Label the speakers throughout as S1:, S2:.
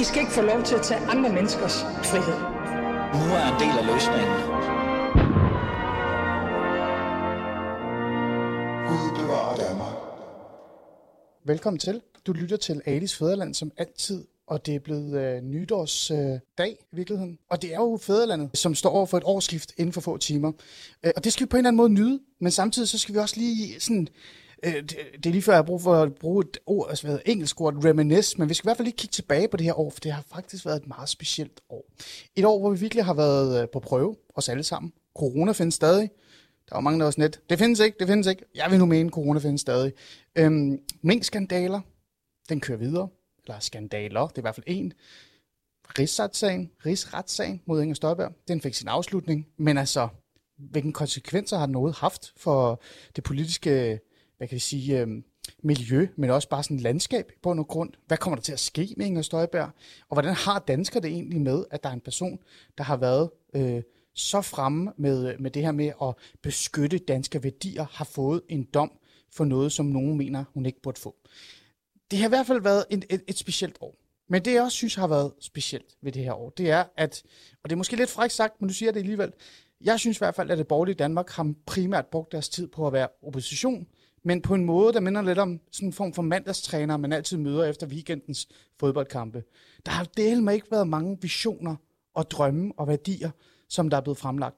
S1: I skal ikke få lov til at tage andre menneskers frihed.
S2: Nu er en del af løsningen.
S3: Gud bevarer Danmark.
S4: Velkommen til. Du lytter til Alis Fæderland som altid, og det er blevet øh, nytårsdag øh, dag, i virkeligheden. Og det er jo Fæderlandet, som står over for et årsskift inden for få timer. Øh, og det skal vi på en eller anden måde nyde, men samtidig så skal vi også lige sådan... Øh, det, det er lige før, jeg har brug for at bruge et ord, altså et engelsk ord, reminisce, men vi skal i hvert fald lige kigge tilbage på det her år, for det har faktisk været et meget specielt år. Et år, hvor vi virkelig har været øh, på prøve, os alle sammen. Corona findes stadig. Der var mange, der var sådan lidt, det findes ikke, det findes ikke. Jeg vil nu mene, corona findes stadig. Øhm, Mink-skandaler, den kører videre. Eller skandaler, det er i hvert fald en. Rigsretssagen, rigsretssagen mod Inger Støjberg, den fik sin afslutning. Men altså, hvilken konsekvenser har noget haft for det politiske, hvad kan vi sige, øhm, miljø, men også bare sådan landskab på noget grund. Hvad kommer der til at ske med Inger Støjberg? Og hvordan har danskere det egentlig med, at der er en person, der har været øh, så fremme med, øh, med det her med at beskytte danske værdier, har fået en dom for noget, som nogen mener, hun ikke burde få. Det har i hvert fald været et, et, et specielt år. Men det, jeg også synes har været specielt ved det her år, det er, at, og det er måske lidt frækt sagt, men du siger det alligevel, jeg synes i hvert fald, at det borgerlige Danmark har primært brugt deres tid på at være opposition, men på en måde, der minder lidt om sådan en form for mandagstræner, man altid møder efter weekendens fodboldkampe. Der har delt med ikke været mange visioner og drømme og værdier, som der er blevet fremlagt.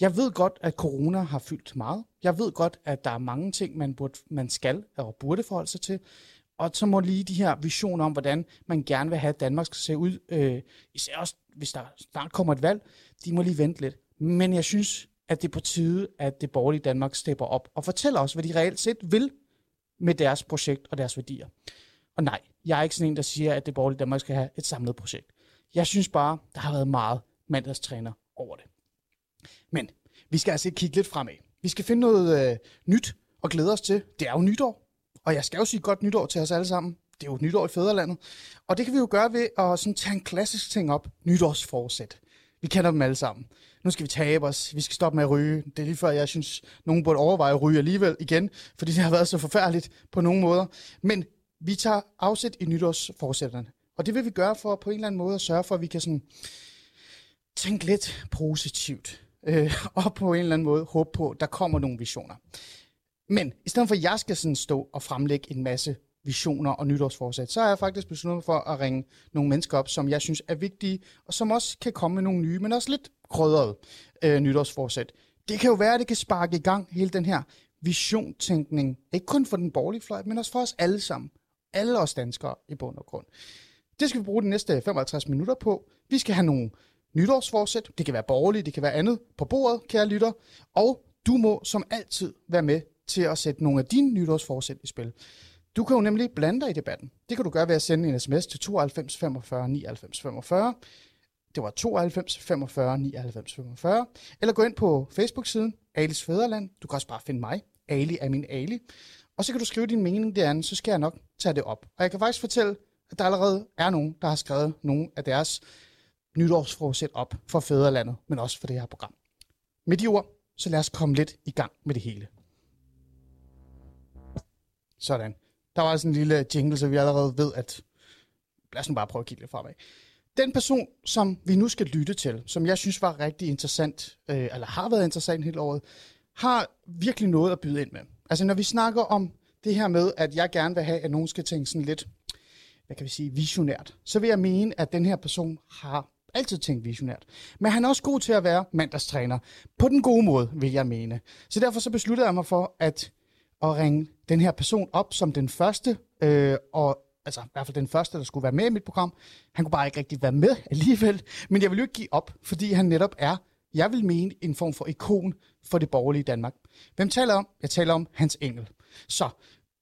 S4: Jeg ved godt, at corona har fyldt meget. Jeg ved godt, at der er mange ting, man, burde, man skal og burde forholde sig til. Og så må lige de her visioner om, hvordan man gerne vil have, at Danmark skal se ud, øh, især også hvis der snart kommer et valg, de må lige vente lidt. Men jeg synes, at det er på tide, at det borgerlige Danmark stepper op og fortæller os, hvad de reelt set vil med deres projekt og deres værdier. Og nej, jeg er ikke sådan en, der siger, at det borgerlige Danmark skal have et samlet projekt. Jeg synes bare, der har været meget mandagstræner over det. Men vi skal altså kigge lidt fremad. Vi skal finde noget øh, nyt og glæde os til. Det er jo nytår, og jeg skal jo sige godt nytår til os alle sammen. Det er jo nytår i fædrelandet. Og det kan vi jo gøre ved at sådan tage en klassisk ting op. Nytårsforsæt. Vi kender dem alle sammen. Nu skal vi tabe os. Vi skal stoppe med at ryge. Det er lige før, jeg synes, nogen burde overveje at ryge alligevel igen, fordi det har været så forfærdeligt på nogle måder. Men vi tager afsæt i nytårsforsætterne. Og det vil vi gøre for på en eller anden måde at sørge for, at vi kan sådan tænke lidt positivt. Øh, og på en eller anden måde håbe på, at der kommer nogle visioner. Men i stedet for, at jeg skal sådan stå og fremlægge en masse visioner og nytårsforsæt, så har jeg faktisk besluttet mig for at ringe nogle mennesker op, som jeg synes er vigtige, og som også kan komme med nogle nye, men også lidt krødrede øh, nytårsforsæt. Det kan jo være, at det kan sparke i gang hele den her visiontænkning, ikke kun for den borgerlige fløj, men også for os alle sammen. Alle os danskere i bund og grund. Det skal vi bruge de næste 55 minutter på. Vi skal have nogle nytårsforsæt. Det kan være borgerligt, det kan være andet på bordet, kære lytter. Og du må som altid være med til at sætte nogle af dine nytårsforsæt i spil. Du kan jo nemlig blande dig i debatten. Det kan du gøre ved at sende en sms til 92 45 99 45. Det var 92 45 99 45. Eller gå ind på Facebook-siden Alis Fæderland. Du kan også bare finde mig. Ali er min Ali. Og så kan du skrive din mening derinde, så skal jeg nok tage det op. Og jeg kan faktisk fortælle, at der allerede er nogen, der har skrevet nogle af deres nytårsforsæt op for Fæderlandet, men også for det her program. Med de ord, så lad os komme lidt i gang med det hele. Sådan. Der var sådan en lille jingle, så vi allerede ved, at lad os nu bare prøve at kigge lidt fremad. Den person, som vi nu skal lytte til, som jeg synes var rigtig interessant, øh, eller har været interessant hele året, har virkelig noget at byde ind med. Altså når vi snakker om det her med, at jeg gerne vil have, at nogen skal tænke sådan lidt, hvad kan vi sige, visionært, så vil jeg mene, at den her person har altid tænkt visionært. Men han er også god til at være mandagstræner. På den gode måde, vil jeg mene. Så derfor så besluttede jeg mig for at, at ringe den her person op som den første, øh, og altså i hvert fald den første, der skulle være med i mit program. Han kunne bare ikke rigtig være med alligevel, men jeg vil jo ikke give op, fordi han netop er, jeg vil mene, en form for ikon for det borgerlige Danmark. Hvem taler om? Jeg taler om Hans Engel. Så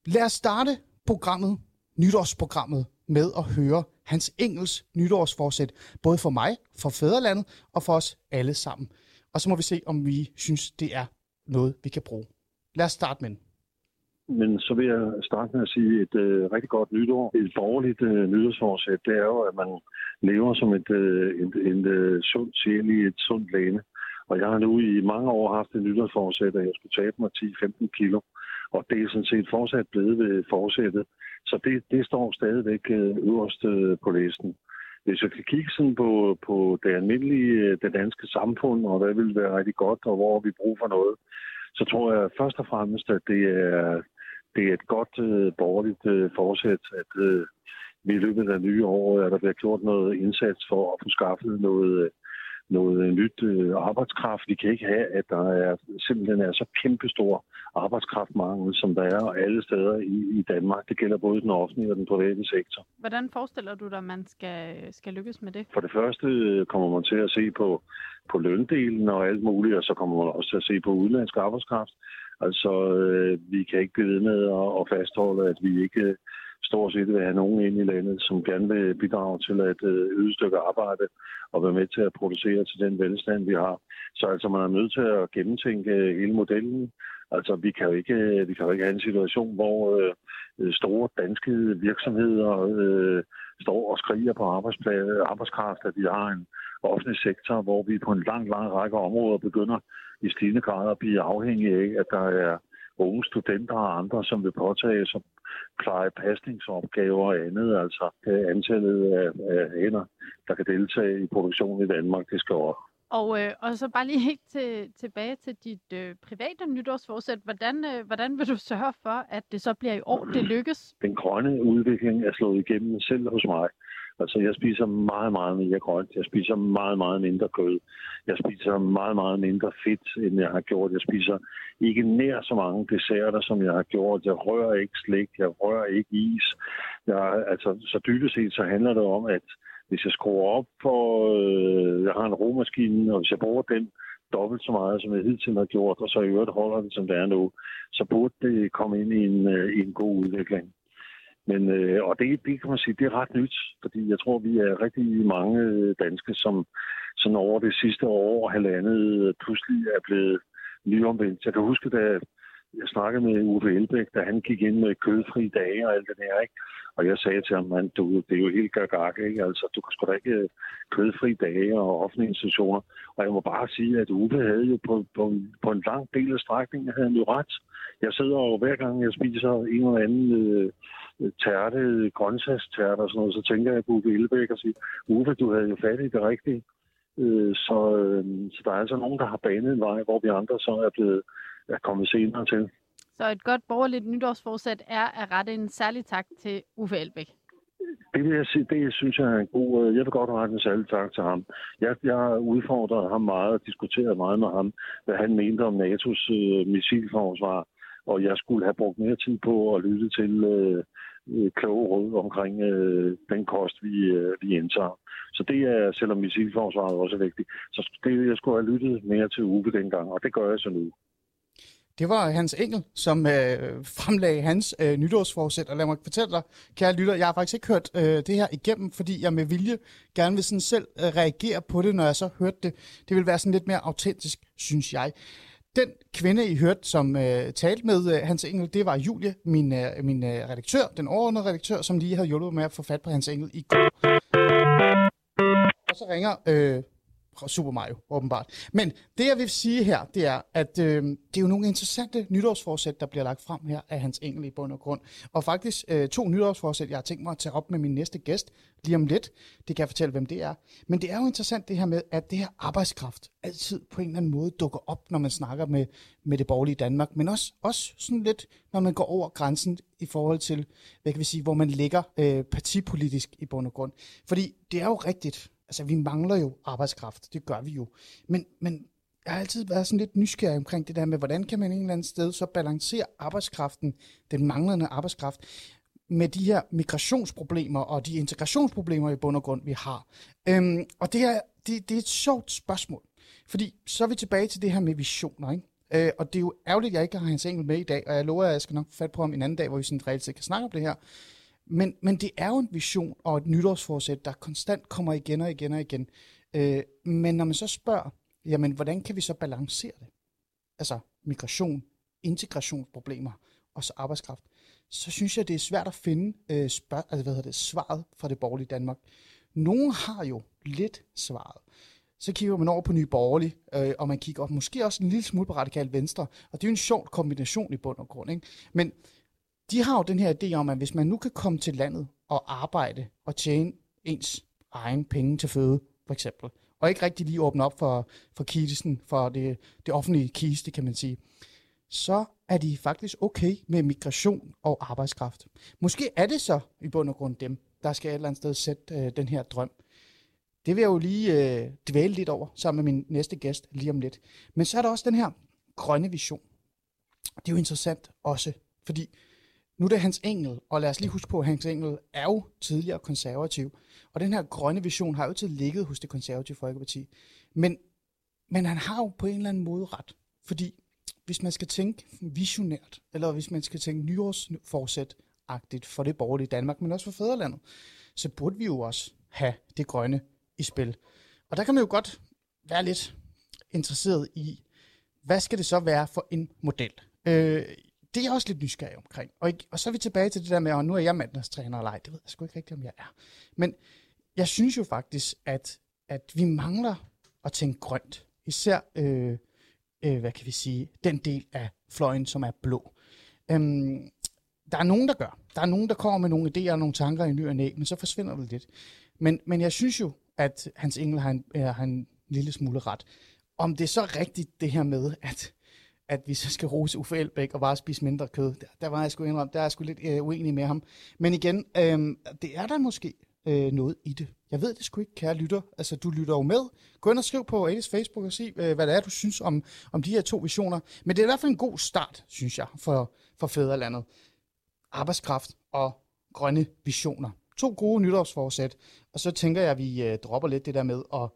S4: lad os starte programmet, nytårsprogrammet, med at høre Hans Engels nytårsforsæt, både for mig, for fædrelandet og for os alle sammen. Og så må vi se, om vi synes, det er noget, vi kan bruge. Lad os starte med den.
S5: Men så vil jeg starte med at sige et øh, rigtig godt nytår. Et borgerligt øh, nytårsforsæt, det er jo, at man lever som et, øh, en, en øh, sund sjæl i et sundt læne. Og jeg har nu i mange år haft et nytårsforsæt, at jeg skulle tabe mig 10-15 kilo. Og det er sådan set fortsat blevet ved forsættet. Så det, det står stadigvæk øh, øverst øh, på listen. hvis jeg kan kigge sådan på, på det almindelige, øh, det danske samfund, og hvad vil være rigtig godt, og hvor vi bruger for noget, så tror jeg først og fremmest, at det er, det er et godt øh, borgerligt øh, forsæt, at øh, vi i løbet af nye år, at der bliver gjort noget indsats for at få skaffet noget, øh, noget nyt øh, arbejdskraft. Vi kan ikke have, at der er simpelthen er så kæmpestor arbejdskraftmangel, som der er alle steder i, i Danmark. Det gælder både den offentlige og den private sektor.
S6: Hvordan forestiller du dig, at man skal, skal lykkes med det?
S5: For det første øh, kommer man til at se på, på løndelen og alt muligt, og så kommer man også til at se på udenlandsk arbejdskraft. Altså, øh, vi kan ikke blive ved med at, at fastholde, at vi ikke øh, stort set vil have nogen ind i landet, som gerne vil bidrage til at øh, yde stykke arbejde og være med til at producere til den velstand, vi har. Så altså, man er nødt til at gennemtænke øh, hele modellen. Altså, vi kan jo ikke, øh, vi kan jo ikke have en situation, hvor øh, store danske virksomheder øh, står og skriger på arbejdskraft, at vi har en offentlig sektor, hvor vi på en lang, lang række områder begynder i stigende grad at blive afhængige af, at der er unge studenter og andre, som vil påtage sig pleje pasningsopgaver og andet. Altså antallet af, af hænder, der kan deltage i produktionen i Danmark, det skal op.
S6: Og, øh, og så bare lige helt til, tilbage til dit øh, private nytårsforsæt. Hvordan, øh, hvordan vil du sørge for, at det så bliver i år, det lykkes?
S5: Den grønne udvikling er slået igennem selv hos mig. Altså, jeg spiser meget, meget mere grønt. Jeg spiser meget, meget mindre kød. Jeg spiser meget, meget mindre fedt, end jeg har gjort. Jeg spiser ikke nær så mange desserter, som jeg har gjort. Jeg rører ikke slik. Jeg rører ikke is. Jeg, altså, så dybest set så handler det om, at hvis jeg skruer op for, øh, jeg har en romaskine, og hvis jeg bruger den dobbelt så meget, som jeg hidtil har gjort, og så i øvrigt holder den, som det er nu, så burde det komme ind i en, øh, i en god udvikling. Men, øh, og det, det kan man sige, det er ret nyt, fordi jeg tror, vi er rigtig mange øh, danske, som sådan over det sidste år og halvandet øh, pludselig er blevet nyomvendt. Jeg kan huske, da jeg snakkede med Uffe Elbæk, da han gik ind med kødfri dage og alt det der, ikke? Og jeg sagde til ham, man, du, det er jo helt gagak, ikke? Altså, du kan sgu da ikke øh, kødfri dage og offentlige institutioner. Og jeg må bare sige, at Uffe havde jo på, på, på en lang del af strækningen, havde han jo ret. Jeg sidder jo hver gang, jeg spiser en eller anden øh, øh, tærte, grøntsagstærte og sådan noget, så tænker jeg på Uffe Elbæk og siger, Uffe, du havde jo fat i det rigtige. Øh, så, øh, så der er altså nogen, der har banet en vej, hvor vi andre så er blevet er kommet senere til.
S6: Så et godt borgerligt nytårsforsæt er at rette en særlig tak til Uffe Elbæk.
S5: Det vil jeg sige, det synes jeg er en god... Øh, jeg vil godt rette en særlig tak til ham. Jeg, jeg har udfordret ham meget og diskuteret meget med ham, hvad han mente om NATO's øh, missilforsvar, og jeg skulle have brugt mere tid på at lytte til øh, øh kloge råd omkring øh, den kost, vi, øh, vi indtager. Så det er, selvom missilforsvaret også er vigtigt, så det, jeg skulle have lyttet mere til Uwe dengang, og det gør jeg så nu.
S4: Det var Hans Engel, som øh, fremlagde hans øh, nytårsforsæt. Og lad mig fortælle dig, kære lytter, jeg har faktisk ikke hørt øh, det her igennem, fordi jeg med vilje gerne vil sådan selv øh, reagere på det, når jeg så hørte det. Det vil være sådan lidt mere autentisk, synes jeg. Den kvinde, I hørte, som øh, talte med øh, Hans Engel, det var Julie, min, øh, min øh, redaktør, den overordnede redaktør, som lige havde hjulpet med at få fat på Hans Engel i går. Og så ringer øh, Super Mario, åbenbart. Men det, jeg vil sige her, det er, at øh, det er jo nogle interessante nytårsforsæt, der bliver lagt frem her af Hans Engel i bund og grund. Og faktisk øh, to nytårsforsæt, jeg har tænkt mig at tage op med min næste gæst lige om lidt. Det kan jeg fortælle, hvem det er. Men det er jo interessant det her med, at det her arbejdskraft altid på en eller anden måde dukker op, når man snakker med, med det borgerlige Danmark. Men også, også sådan lidt, når man går over grænsen i forhold til, hvad kan vi sige, hvor man ligger øh, partipolitisk i bund og grund. Fordi det er jo rigtigt, altså vi mangler jo arbejdskraft, det gør vi jo. Men, men jeg har altid været sådan lidt nysgerrig omkring det der med, hvordan kan man en eller anden sted så balancere arbejdskraften, den manglende arbejdskraft, med de her migrationsproblemer og de integrationsproblemer i bund og grund, vi har. Øhm, og det, er, det, det er et sjovt spørgsmål, fordi så er vi tilbage til det her med visioner, ikke? Øh, og det er jo ærgerligt, at jeg ikke har hans engel med i dag, og jeg lover, at jeg skal nok få fat på ham en anden dag, hvor vi sådan reelt set kan snakke om det her. Men, men det er jo en vision og et nytårsforsæt, der konstant kommer igen og igen og igen. Øh, men når man så spørger, jamen hvordan kan vi så balancere det? Altså migration, integrationsproblemer og så arbejdskraft. Så synes jeg, det er svært at finde øh, spørg- altså, hvad hedder det, svaret fra det borgerlige Danmark. Nogle har jo lidt svaret. Så kigger man over på Nye Borgerlige, øh, og man kigger op måske også en lille smule på Radikal Venstre. Og det er jo en sjov kombination i bund og grund. Ikke? Men de har jo den her idé om, at hvis man nu kan komme til landet og arbejde og tjene ens egen penge til føde, for eksempel. Og ikke rigtig lige åbne op for, for kisten, for det, det offentlige kiste, kan man sige. Så er de faktisk okay med migration og arbejdskraft. Måske er det så i bund og grund dem, der skal et eller andet sted sætte øh, den her drøm. Det vil jeg jo lige øh, dvæle lidt over, sammen med min næste gæst lige om lidt. Men så er der også den her grønne vision. Det er jo interessant også, fordi nu er det Hans Engel, og lad os lige huske på, at Hans Engel er jo tidligere konservativ. Og den her grønne vision har jo til ligget hos det konservative Folkeparti. Men, men han har jo på en eller anden måde ret. Fordi hvis man skal tænke visionært, eller hvis man skal tænke nyårsforsæt-agtigt for det borgerlige Danmark, men også for fædrelandet, så burde vi jo også have det grønne i spil. Og der kan man jo godt være lidt interesseret i, hvad skal det så være for en model? Øh, det er jeg også lidt nysgerrig omkring. Og, og så er vi tilbage til det der med, at nu er jeg mandagstræner eller ej. Det ved jeg sgu ikke rigtigt, om jeg er. Men jeg synes jo faktisk, at, at vi mangler at tænke grønt. Især, øh, øh, hvad kan vi sige, den del af fløjen, som er blå. Øhm, der er nogen, der gør. Der er nogen, der kommer med nogle idéer og nogle tanker i ny og næ, men så forsvinder det lidt. Men, men jeg synes jo, at Hans Engel har en, øh, har en lille smule ret. Om det er så rigtigt, det her med, at at vi så skal rose Uffe Elbæk og bare spise mindre kød. Der, der var jeg sgu indrømme, der er jeg sgu lidt øh, uenig med ham. Men igen, øh, det er der måske øh, noget i det. Jeg ved det sgu ikke, kære lytter. Altså, du lytter jo med. Gå ind og skriv på Alice Facebook og se, øh, hvad det er, du synes om, om de her to visioner. Men det er i hvert fald en god start, synes jeg, for, for fædrelandet. Arbejdskraft og grønne visioner. To gode nytårsforsæt. Og så tænker jeg, at vi øh, dropper lidt det der med at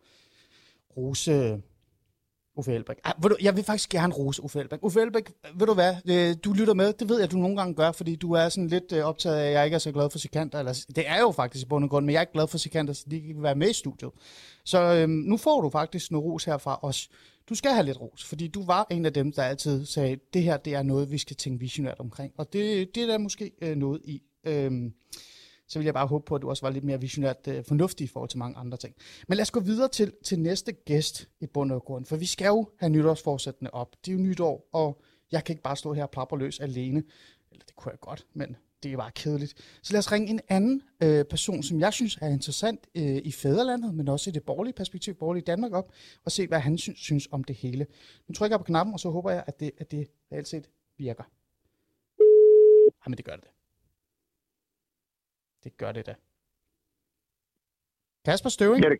S4: rose Uffe Elbæk. Ah, du, jeg vil faktisk gerne rose Uffe Elbæk. Uffe Elbæk, ved du hvad, øh, du lytter med, det ved jeg, du nogle gange gør, fordi du er sådan lidt øh, optaget af, at jeg ikke er så glad for sekanter. Eller, det er jo faktisk i bund og grund, men jeg er ikke glad for sekanter, så de kan være med i studiet. Så øhm, nu får du faktisk noget ros her fra os. Du skal have lidt ros, fordi du var en af dem, der altid sagde, det her det er noget, vi skal tænke visionært omkring. Og det, det er der måske øh, noget i. Øhm, så vil jeg bare håbe på, at du også var lidt mere visionært øh, fornuftig i forhold til mange andre ting. Men lad os gå videre til, til næste gæst i bund og grund, for vi skal jo have nytårsforsættene op. Det er jo nytår, og jeg kan ikke bare stå her plapperløs alene. Eller det kunne jeg godt, men det er bare kedeligt. Så lad os ringe en anden øh, person, som jeg synes er interessant øh, i fædrelandet, men også i det borgerlige perspektiv, borgerlige Danmark op, og se, hvad han synes, synes om det hele. Nu trykker jeg på knappen, og så håber jeg, at det, at det reelt set virker. Jamen, det gør det. Det gør det da. Kasper Støving.
S7: Ja, det,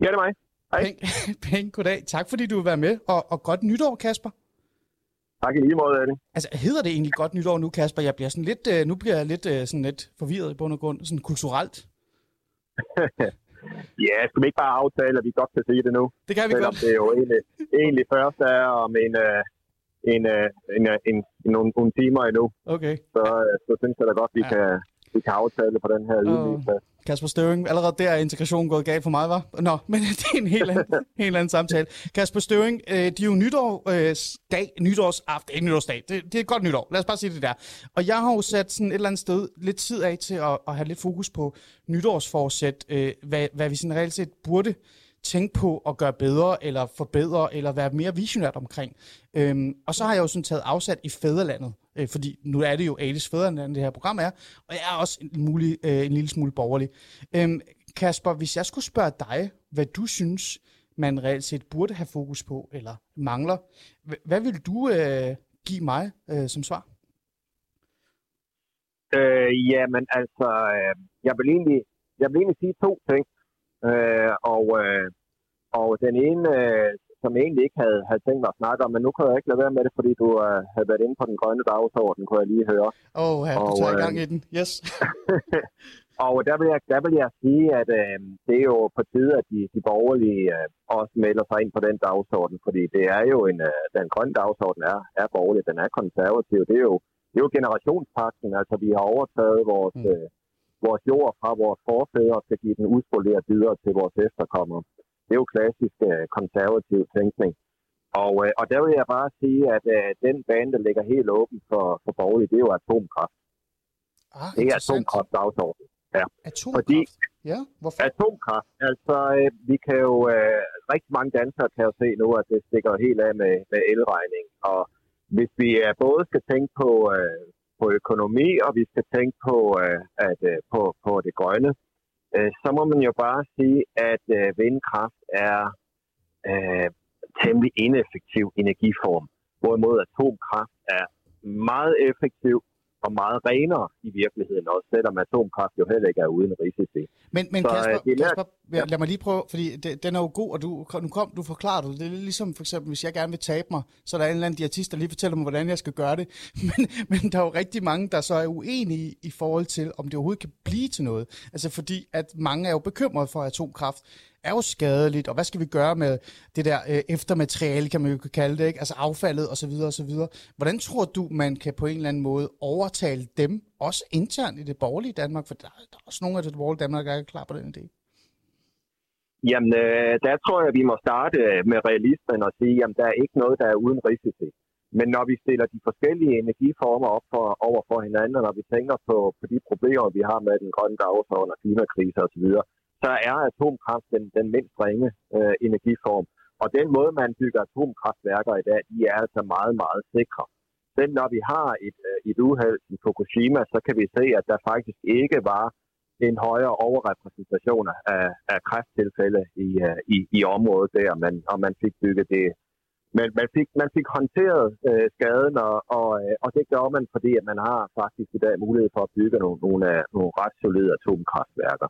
S7: ja, det er mig. Hej.
S4: Peng, peng, goddag. Tak fordi du vil være med. Og, og godt nytår, Kasper.
S7: Tak i lige måde af det.
S4: Altså, hedder det egentlig godt nytår nu, Kasper? Jeg bliver sådan lidt, uh, nu bliver jeg lidt, uh, sådan lidt forvirret i bund og grund, sådan kulturelt.
S7: ja, skal vi ikke bare aftale, at vi godt kan sige det nu?
S4: Det kan vi
S7: Selvom
S4: godt.
S7: det er jo egentlig, egentlig først er om en, uh, en, uh, en, en, en, nogle, nogle timer endnu.
S4: Okay.
S7: Så, så synes jeg da godt, vi,
S4: ja.
S7: kan, vi kan aftale på den her ydmygelse.
S4: Kasper Støving, allerede der er integrationen gået galt for mig, var? Nå, men det er en helt anden, helt anden samtale. Kasper Støving, øh, de er jo nytår, øh, dag, nytårsaften, ikke nytårsdag, det, det er et godt nytår, lad os bare sige det der. Og jeg har jo sat sådan et eller andet sted lidt tid af til at, at have lidt fokus på nytårsforsæt, øh, hvad, hvad vi sådan reelt set burde tænke på at gøre bedre, eller forbedre, eller være mere visionært omkring. Øhm, og så har jeg jo sådan taget afsat i fædrelandet, øh, fordi nu er det jo Alice Fædreland, det her program er, og jeg er også en, mulig, øh, en lille smule borgerlig. Øhm, Kasper, hvis jeg skulle spørge dig, hvad du synes, man reelt set burde have fokus på, eller mangler, h- hvad vil du øh, give mig øh, som svar?
S7: Øh, jamen altså, øh, jeg, vil egentlig, jeg vil egentlig sige to ting. Øh, og, øh, og den ene, øh, som jeg egentlig ikke havde, havde tænkt mig at snakke om, men nu kan jeg ikke lade være med det, fordi du øh, havde været inde på den grønne dagsorden, kunne jeg lige høre.
S4: Åh, oh, her, du
S7: Og,
S4: tager i
S7: øh,
S4: gang i den. Yes.
S7: Og der vil jeg, der vil jeg sige, at øh, det er jo på tide, at de, de borgerlige øh, også melder sig ind på den dagsorden, fordi det er jo en, øh, den grønne dagsorden er, er borgerlig, den er konservativ. Det er jo, det er jo generationspakten, altså vi har overtaget vores,
S4: Mm.
S7: øh, vores jord fra vores forfædre og skal give den udspoleret videre til vores efterkommere. Det er jo klassisk øh, konservativ tænkning. Og, øh, og der vil jeg bare sige, at øh, den bane, der ligger helt åben for, for borgerlige, det er jo atomkraft.
S4: Ah,
S7: Det er
S4: interessant.
S7: atomkraft dagsorden.
S4: Atomkraft.
S7: Fordi
S4: Ja, hvorfor?
S7: atomkraft, altså øh, vi kan jo, øh, rigtig mange danskere kan jo se nu, at det stikker helt af med, med elregning. Og hvis vi øh, både skal tænke på, øh, på økonomi, og vi skal tænke på, øh, at, øh, på, på det grønne, øh, så må man jo bare sige, at øh, vindkraft er øh, temmelig ineffektiv energiform, hvorimod atomkraft er meget effektiv og meget renere i virkeligheden, også selvom atomkraft jo heller ikke er uden risici.
S4: Men, men
S7: Så,
S4: Kasper,
S7: øh, det er
S4: Kasper ja. lad mig lige prøve, fordi det, den er jo god, og du, nu kom, du forklarer det. Det er ligesom for eksempel, hvis jeg gerne vil tabe mig, så er der en eller anden diætist, der lige fortæller mig, hvordan jeg skal gøre det. Men, men der er jo rigtig mange, der så er uenige i forhold til, om det overhovedet kan blive til noget. Altså fordi, at mange er jo bekymrede for, at atomkraft er jo skadeligt, og hvad skal vi gøre med det der øh, eftermateriale, kan man jo kalde det, ikke? altså affaldet osv. osv. Hvordan tror du, man kan på en eller anden måde overtale dem, også internt i det borgerlige Danmark, for der, der er også nogle af det borgerlige Danmark, der er klar på den idé.
S7: Jamen, øh, der tror jeg, at vi må starte øh, med realismen og sige, at der er ikke noget, der er uden risici. Men når vi stiller de forskellige energiformer op for, over for hinanden, og når vi tænker på, på de problemer, vi har med den grønne dagsorden og klimakrise osv., så er atomkraft den, den mindst ringe øh, energiform. Og den måde, man bygger atomkraftværker i dag, de er altså meget, meget sikre. Selv når vi har et, øh, et uheld i Fukushima, så kan vi se, at der faktisk ikke var en højere overrepræsentation af, af kræfttilfælde i, øh, i, i området der, men, og man fik bygget det. Men man fik, man fik håndteret øh, skaden, og, og, øh, og det gør man, fordi at man har faktisk i dag mulighed for at bygge nogle, nogle, af, nogle ret solide atomkraftværker.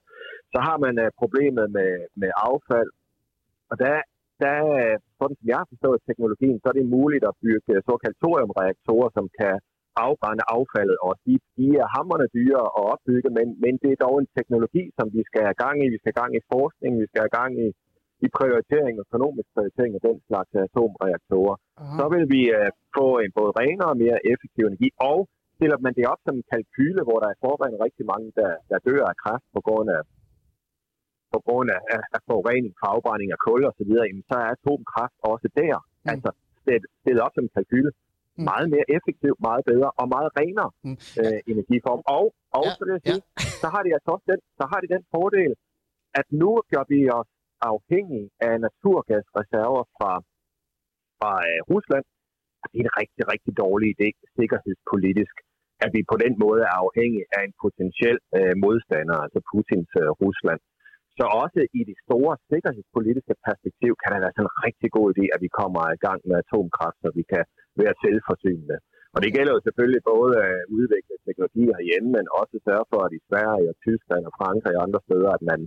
S7: Så har man øh, problemet med, med affald, og der, der, sådan som jeg har forstået teknologien, så er det muligt at bygge øh, såkaldte thoriumreaktorer, som kan afbrænde affaldet, og de, de er hammerne dyre at opbygge, men, men det er dog en teknologi, som vi skal have gang i. Vi skal have gang i forskning, vi skal have gang i, i prioritering, økonomisk prioritering af den slags atomreaktorer.
S4: Aha.
S7: Så vil vi uh, få en både renere og mere effektiv energi, og stiller man det op som en kalkyle, hvor der er forvejen rigtig mange, der, der dør af kræft på grund af på grund af, af, forurening fra afbrænding af kul og så videre, jamen, så er atomkraft også der. Mm. Altså stillet, op som en kalkyle.
S4: Mm.
S7: Meget mere effektiv, meget bedre og meget renere
S4: Mm.
S7: øh, energiform. Og, og
S4: ja,
S7: så, vil jeg sige, ja. så har de altså også den, så har de den fordel, at nu gør vi os afhængige af naturgasreserver fra, fra øh, Rusland. Det er en rigtig, rigtig dårlig idé sikkerhedspolitisk, at vi på den måde er afhængige af en potentiel øh, modstander, altså Putins øh, Rusland. Så også i det store sikkerhedspolitiske perspektiv kan det være sådan en rigtig god idé, at vi kommer i gang med atomkraft, så vi kan være selvforsynende. Og det gælder jo selvfølgelig både at udvikle teknologi herhjemme, men også sørge for, at i Sverige og Tyskland og Frankrig og andre steder, at man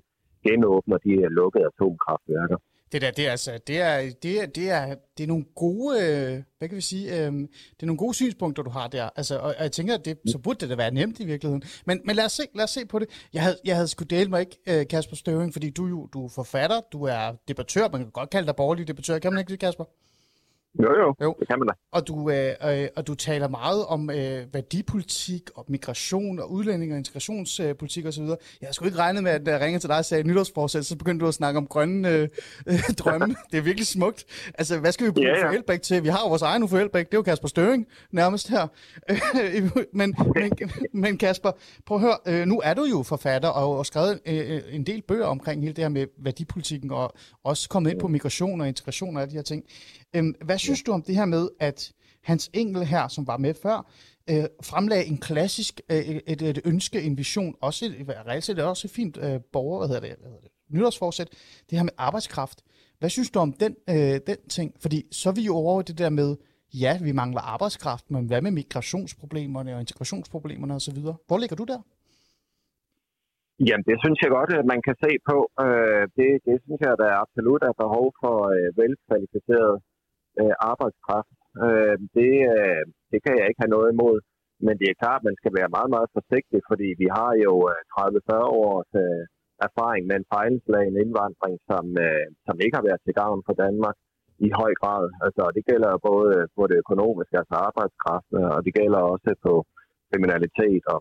S7: genåbner de her lukkede atomkraftværker.
S4: Det der, det er altså, det er, det er, det er, det er nogle gode, øh, hvad kan vi sige, øh, det er nogle gode synspunkter, du har der. Altså, og, og jeg tænker, at det, så burde det da være nemt i virkeligheden. Men, men lad, os se, lad os se på det. Jeg havde, jeg havde sgu dele mig ikke, øh, Kasper Støving, fordi du jo, du er forfatter, du er debattør, man kan godt kalde dig borgerlig debattør, kan man ikke det, Kasper?
S7: Jo, jo,
S4: Jo.
S7: det kan man da.
S4: Og du, øh, øh, og du taler meget om øh, værdipolitik og migration og udlænding og integrationspolitik osv. Jeg har sgu ikke regnet med, at jeg ringede til dig og sagde nytårsforsæt, så begyndte du at snakke om grønne øh, øh, drømme. det er virkelig smukt. Altså, hvad skal vi bruge
S7: Ja,
S4: ja. Uffe til? Vi har jo vores egen Uffe Elbæk, det er jo Kasper Støring nærmest her. men, men, men Kasper, prøv at høre, øh, nu er du jo forfatter og, og skrevet øh, en del bøger omkring hele det her med værdipolitikken og også kommet ind på migration og integration og alle de her ting. Øhm, hvad synes du om det her med, at Hans Engel her, som var med før, øh, fremlagde en klassisk, øh, et, et ønske, en vision, også et, reelt set er også et fint øh, borger, hvad hedder det, hvad hedder det, nytårsforsæt, det her med arbejdskraft. Hvad synes du om den, øh, den ting? Fordi så er vi jo over det der med, ja, vi mangler arbejdskraft, men hvad med migrationsproblemerne og integrationsproblemerne osv.? Hvor ligger du der?
S7: Jamen, det synes jeg godt, at man kan se på. Øh, det, det synes jeg, der absolut er behov for øh, velkvalificeret øh, arbejdskraft. Øh, det, øh, det kan jeg ikke have noget imod. Men det er klart, at man skal være meget, meget forsigtig, fordi vi har jo øh, 30-40 års øh, erfaring med en fejlslagen indvandring, som, øh, som ikke har været til gavn for Danmark i høj grad. Altså, det gælder både øh, på det økonomiske, altså arbejdskraft, og det gælder også på kriminalitet og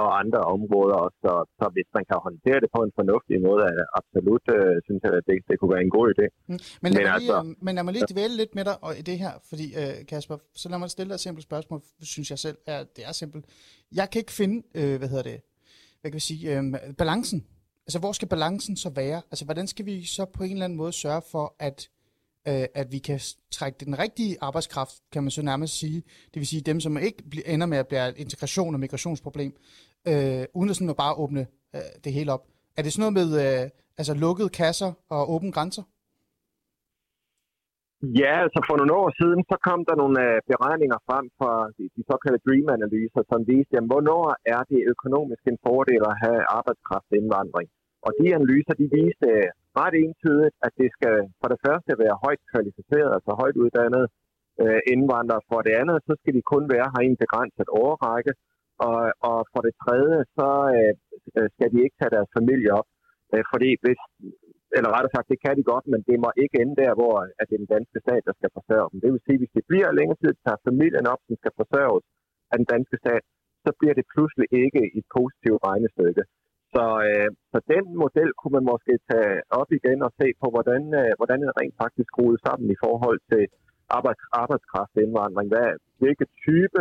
S7: og andre områder også. Så, så hvis man kan håndtere det på en fornuftig måde, er det absolut, øh, synes jeg, at det, det kunne være en god idé.
S4: Mm. Men, lad
S7: Men
S4: lige,
S7: altså-
S4: øh, men lad mig lige dvæle lidt med dig og i det her, fordi øh, Kasper, så lad mig stille dig et simpelt spørgsmål, synes jeg selv, er, det er simpelt. Jeg kan ikke finde, øh, hvad hedder det, hvad kan vi sige, øh, balancen. Altså, hvor skal balancen så være? Altså, hvordan skal vi så på en eller anden måde sørge for, at øh, at vi kan trække den rigtige arbejdskraft, kan man så nærmest sige. Det vil sige dem, som ikke ender med at blive et integration og migrationsproblem, øh, uden at sådan at bare åbne øh, det hele op. Er det sådan noget med øh, altså lukkede kasser og åbne grænser?
S7: Ja, altså for nogle år siden, så kom der nogle øh, beregninger frem fra de, de såkaldte Dream-analyser, som viste, jamen, hvornår er det økonomisk en fordel at have arbejdskraftindvandring. Og de analyser, de viste øh, ret entydigt, at det skal for det første være højt kvalificeret, altså højt uddannet øh, indvandrere. For det andet, så skal de kun være her i en begrænset overrække. Og, og for det tredje, så øh, skal de ikke tage deres familie op. Øh, fordi hvis, eller rettere sagt, det kan de godt, men det må ikke ende der, hvor at det er den danske stat, der skal forsørge dem. Det vil sige, at hvis det bliver længere tid, tager familien op, som skal forsørges af den danske stat, så bliver det pludselig ikke et positivt regnestykke. Så, øh, så den model kunne man måske tage op igen og se på, hvordan, øh, hvordan det rent faktisk skruet sammen i forhold til arbejds, arbejdskraftindvandring. Hvad, hvilke type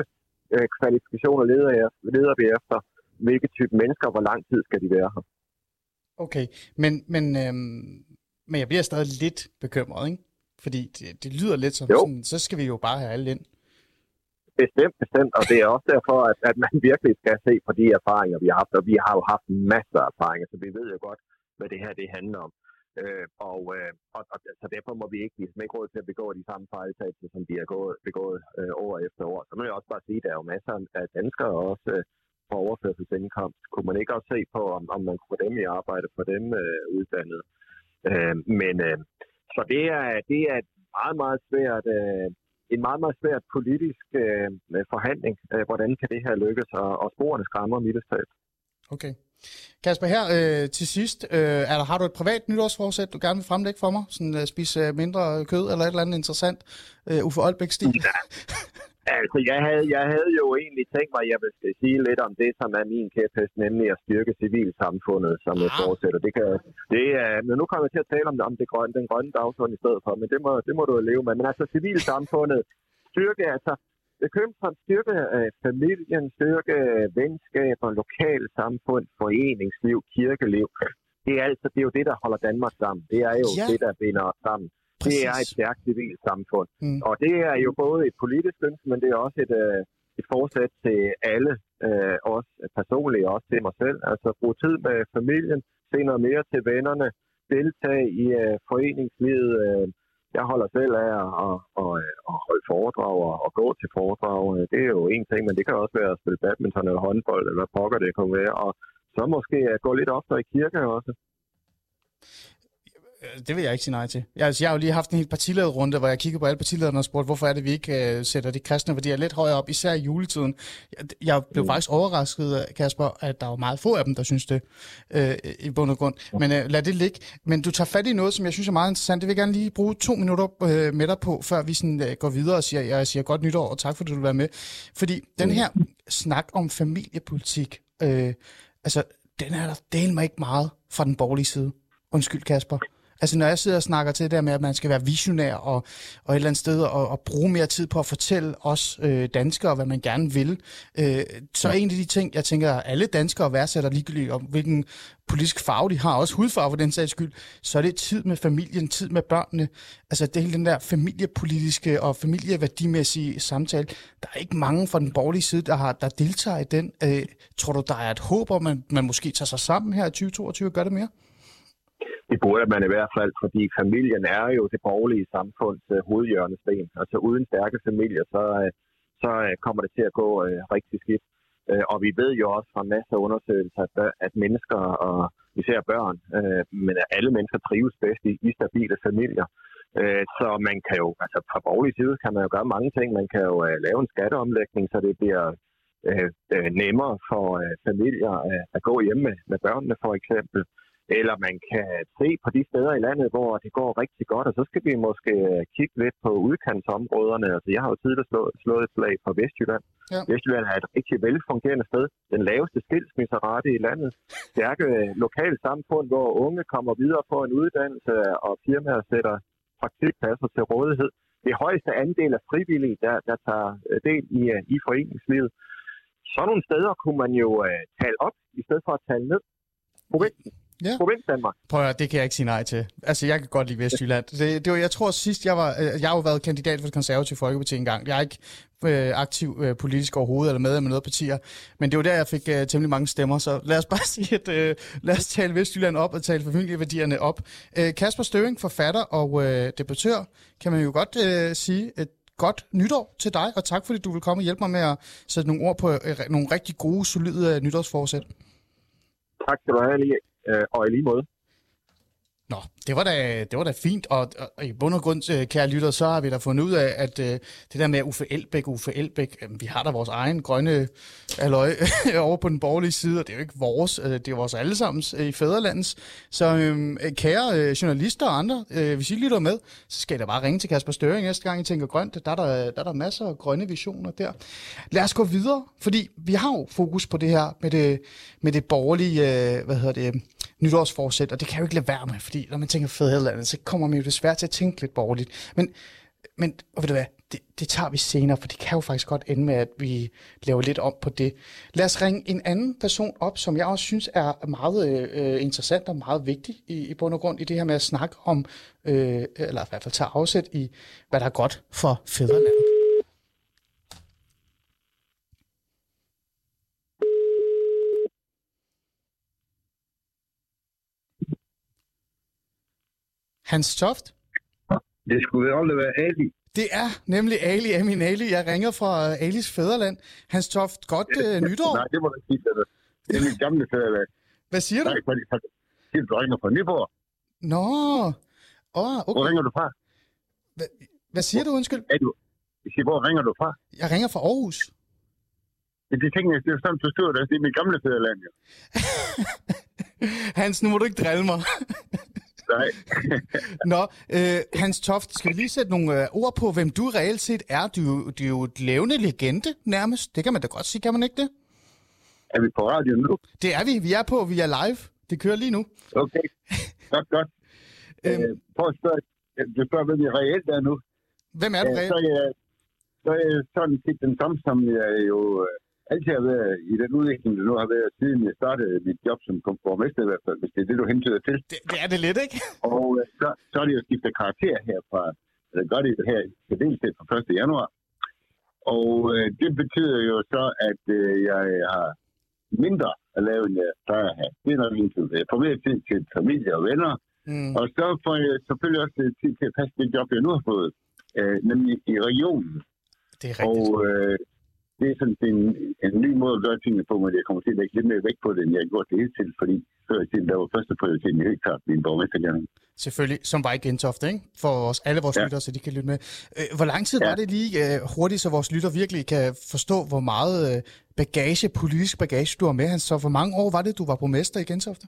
S7: øh, kvalifikationer leder, jeg, leder vi efter? Hvilke type mennesker, hvor lang tid skal de være her?
S4: Okay, men, men, øhm, men jeg bliver stadig lidt bekymret, ikke? Fordi det, det lyder lidt som
S7: Jo.
S4: sådan, så skal vi jo bare have alle ind.
S7: Bestemt, bestemt. Og det er også derfor, at, at man virkelig skal se på de erfaringer, vi har haft. Og vi har jo haft masser af erfaringer, så vi ved jo godt, hvad det her det handler om. Øh, og, øh, og, og så derfor må vi ikke blive ikke råd til at begå de samme fejltagelser, som de har gået, begået øh, år efter år. Så må jeg også bare sige, at der er jo masser af danskere også øh, på overførselsindkomst. Kunne man ikke også se på, om, om man kunne få dem i arbejde, få dem øh, uddannet? Øh, men øh, så det er, det er et meget, meget svært, øh, en meget, meget svært politisk øh, forhandling. Øh, hvordan kan det her lykkes? Og, og sporene skræmmer mildest talt.
S4: Okay. Kasper, her øh, til sidst, øh, er der, har du et privat nytårsforsæt, du gerne vil fremlægge for mig? Sådan øh, spise øh, mindre kød eller et eller andet interessant? Øh, Uffe Olbæk-stil?
S7: Altså, jeg havde, jeg havde jo egentlig tænkt mig, at jeg vil sige lidt om det, som er min kæphest, nemlig at styrke civilsamfundet som et
S4: Ah.
S7: fortsætter. Det kan, det er, men nu kommer jeg til at tale om, om det grønne, den grønne dagsorden i stedet for, men det må, det må du jo leve med. Men altså, civilsamfundet, styrke, altså, København styrke øh, familien, styrke øh, venskaber, lokalsamfund, foreningsliv, kirkeliv. Det er, altså, det er jo det, der holder Danmark sammen. Det er jo
S4: Ja.
S7: det, der binder os sammen. Det er et
S4: Præcis.
S7: stærkt civilt samfund.
S4: Mm.
S7: Og det er jo både et politisk ønske, men det er også et, øh, et forsæt til alle, øh, også personligt, også til mig selv. Altså bruge tid med familien, se noget mere til vennerne, deltage i øh, foreningslivet. Øh, jeg holder selv af at, at, at, at holde foredrag og, at gå til foredrag. Øh, det er jo en ting, men det kan også være at spille badminton eller håndbold, eller hvad pokker det kan være. Og så måske at gå lidt oftere i kirke også.
S4: Øh, Det vil jeg ikke sige nej til. Jeg, altså, jeg har jo lige haft en helt partilederrunde, hvor jeg kiggede på alle partilederne og spurgte, hvorfor er det, vi ikke uh, sætter de kristne værdier lidt højere op, især i juletiden. Jeg, jeg blev mm. faktisk overrasket, Kasper, at der var meget få af dem, der synes det uh, i bund og grund. Men uh, lad det ligge. Men du tager fat i noget, som jeg synes er meget interessant. Det vil jeg gerne lige bruge to minutter uh, med dig på, før vi sådan, uh, går videre og siger, jeg siger godt nytår, og tak fordi du vil være med. Fordi den her snak om familiepolitik, uh, altså, den er der del mig ikke meget fra den borgerlige side. Undskyld, Kasper. Altså når jeg sidder og snakker til det der med, at man skal være visionær og, og et eller andet sted og, og bruge mere tid på at fortælle os øh, danskere, hvad man gerne vil, øh, så er en af de ting, jeg tænker, at alle danskere værdsætter ligegyldigt om, hvilken politisk farve de har, også hudfarve for den sags skyld, så er det tid med familien, tid med børnene. Altså det hele den der familiepolitiske og familieværdimæssige samtale. Der er ikke mange fra den borgerlige side, der, har, der deltager i den. Øh, tror du, der er et håb om, at man måske tager sig sammen her i 2022 og gør det mere?
S7: Det burde man i hvert fald, fordi familien er jo det borgerlige samfunds øh, hovedhjørnesten. Altså uden stærke familier, så, øh, så øh, kommer det til at gå øh, rigtig skidt. Øh, og vi ved jo også fra masser af undersøgelser, at, øh, at mennesker, og især børn, øh, men alle mennesker trives bedst i, i stabile familier. Øh, så man kan jo, altså fra borgerlig side kan man jo gøre mange ting. Man kan jo øh, lave en skatteomlægning, så det bliver øh, nemmere for øh, familier øh, at gå hjemme med, med børnene for eksempel. Eller man kan se på de steder i landet, hvor det går rigtig godt, og så skal vi måske kigge lidt på udkantsområderne. Altså, jeg har jo tidligere slået, slået et slag på Vestjylland.
S4: Ja.
S7: Vestjylland er et rigtig velfungerende sted. Den laveste skilsmisserate i landet. Stærke lokale samfund, hvor unge kommer videre på en uddannelse, og firmaer sætter praktikpladser til rådighed. Det højeste andel af frivillige, der, der tager øh, del i, øh, i foreningslivet. Sådan nogle steder kunne man jo uh, tale op, i stedet for at tale ned. Okay.
S4: Ja.
S7: Provins Danmark.
S4: Prøv at det kan jeg ikke sige nej til. Altså, jeg kan godt lide Vestjylland. Det, det var, jeg tror sidst, jeg var... øh, Jeg har jo været kandidat for det konservative Folkeparti engang. Jeg er ikke øh, aktiv øh, politisk overhovedet, eller medlem af noget partier. Men det var der, jeg fik øh, temmelig mange stemmer. Så lad os bare sige, at øh, lad os tale Vestjylland op og tale familieværdierne op. Øh, Kasper Støving, forfatter og øh, debattør, kan man jo godt øh, sige et godt nytår til dig, og tak fordi du vil komme og hjælpe mig med at sætte nogle ord på øh, nogle rigtig gode, solide øh, nytårsforsæt.
S7: Tak skal du have, lige, øh, og i lige måde.
S4: Nå, det var da, det var da fint, og, og, og i bund og grund, øh, kære lytter, så har vi da fundet ud af, at øh, det der med Uffe Elbæk, Uffe Elbæk, øh, vi har da vores egen grønne aløj over på den borgerlige side, og det er jo ikke vores, øh, det er vores allesammens øh, i Fæderlandens. Så øhm, øh, kære øh, journalister og andre, øh, hvis I lytter med, så skal I da bare ringe til Kasper Støring næste gang, I tænker grønt. Der er der, der, er der masser af grønne visioner der. Lad os gå videre, fordi vi har jo fokus på det her med det, med det borgerlige, øh, hvad hedder det, nytårsforsæt, og det kan jeg jo ikke lade være med, fordi når man tænker fædrelandet, så kommer man jo desværre til at tænke lidt borgerligt. Men, men og ved du hvad, det, det tager vi senere, for det kan jo faktisk godt ende med, at vi laver lidt om på det. Lad os ringe en anden person op, som jeg også synes er meget øh, øh interessant og meget vigtig i, i bund og grund i det her med at snakke om, øh, eller i hvert fald tage afsæt i, hvad der er godt for fædrelandet. Hans Toft?
S8: Det skulle aldrig være Ali.
S4: Det er nemlig Ali Amin Ali. Jeg ringer fra øh, Alis Fæderland. Hans Toft, godt øh, nytår.
S8: Nej, det må du ikke sige. Det er- mit gamle fædreland.
S4: Hvad siger du?
S8: Nej, fordi fordi du ringer fra Nyborg.
S4: Nå, oh,
S8: Hvor
S4: okay.
S8: ringer du fra?
S4: Hvad siger du, undskyld?
S8: Er du... Hvor ringer du fra?
S4: Jeg ringer fra Aarhus.
S8: Det, det tænker jeg, det er sådan, stod der. Det er mit gamle fædreland, jo.
S4: Hans, nu må du ikke drille mig.
S8: Nej.
S4: Nå, øh, Hans Toft, skal vi lige sætte nogle øh, ord på, hvem du reelt set er? Du, jo- du er jo et levende legende, nærmest. Det kan man da godt sige, kan man ikke det?
S8: er vi på radio nu?
S4: Det er vi. Vi er på, vi er live. Det kører lige nu.
S8: Okay. Godt, godt.
S4: Øhm.
S8: Øh, prøv at spørge, du spørger, hvem jeg reelt er nu.
S4: Hvem er du
S8: Øh, så,
S4: reelt?
S8: er jeg, så er jeg sådan set den samme, som jeg jo øh, altid har været i den udvikling, der nu har været, siden jeg startede mit job som borgmester i hvert fald, hvis det er det, du hentyder til.
S4: Det, det er det lidt, ikke?
S8: Og øh, så, så er det jo skiftet karakter her fra, eller gør det her i særdeleshed fra 1. januar. Og øh, det betyder jo så, at øh, jeg har mindre at lave, end jeg plejer at have. Det er nok en tid. Jeg får mere tid til familie og venner,
S4: Mm.
S8: og så får jeg selvfølgelig også øh, tid til at passe det job, jeg nu har fået, øh, nemlig i regionen.
S4: Det er
S8: Og
S4: rigtigt.
S8: øh, det er sådan en, en ny måde at gøre tingene på, men jeg kommer til at lægge lidt mere vægt på det, end jeg har gjort det hele til, fordi før i tiden, der var første prioritet i helt klart min borgmestergærning.
S4: Selvfølgelig, som var i Gentofte, ikke? For os, alle vores ja. Lyttere, så de kan lytte med. Øh, hvor lang tid ja. Var det lige øh, hurtigt, så vores lytter virkelig kan forstå, hvor meget øh, bagage, politisk bagage, du har med? Så hvor mange år var det, du var borgmester i Gentofte?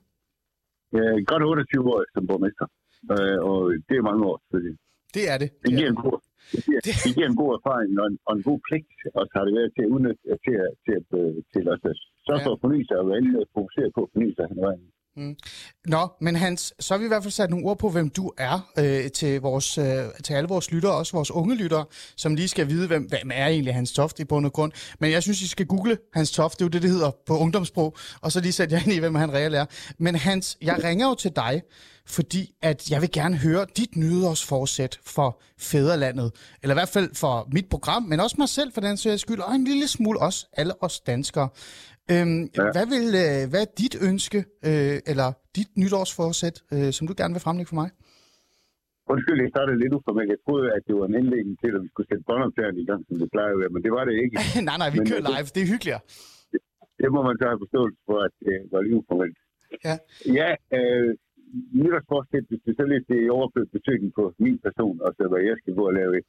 S8: Øh, godt 28 år som borgmester, øh, og det er mange år, selvfølgelig.
S4: Det er det.
S8: Det giver
S4: er.
S8: en god, det giver, det giver en god erfaring og en, og en god pligt, og så har det været til at udnytte, til, at- til, at, øh, til at sørge for at forny sig, og være inde og fokusere på at forny sig hen vejen.
S4: Nå, men Hans, så har vi i hvert fald sat nogle ord på, hvem du er øh, til, vores, øh, til alle vores lyttere, også vores unge lyttere, som lige skal vide, hvem, hvem er egentlig Hans Toft i bund og grund. Men jeg synes, I skal google Hans Toft, det er jo det, det hedder på ungdomssprog, og så lige sætte jer ind i, hvem han reelt er. Men Hans, jeg ringer jo til dig, fordi at jeg vil gerne høre dit nytårsforsæt for fædrelandet, eller i hvert fald for mit program, men også mig selv for den sags skyld, og en lille smule også alle os danskere. Øhm, ja. Hvad, vil, øh, hvad er dit ønske, øh, eller dit nytårsforsæt, øh, som du gerne vil fremlægge for mig?
S8: Undskyld, jeg startede lidt uformelt. Jeg troede, at det var en indlægning til, at vi skulle sætte båndoptageren i gang, som det plejer at være, men det var det ikke.
S4: nej, nej, vi
S8: Men,
S4: kører live. Det er hyggeligere.
S8: Det må man så have forståelse for, at det var lige uformelt.
S4: Ja.
S8: Ja, øh, nytårsforsæt, hvis det så lidt det er overført betydning på min person, og så hvad jeg skal gå og lave,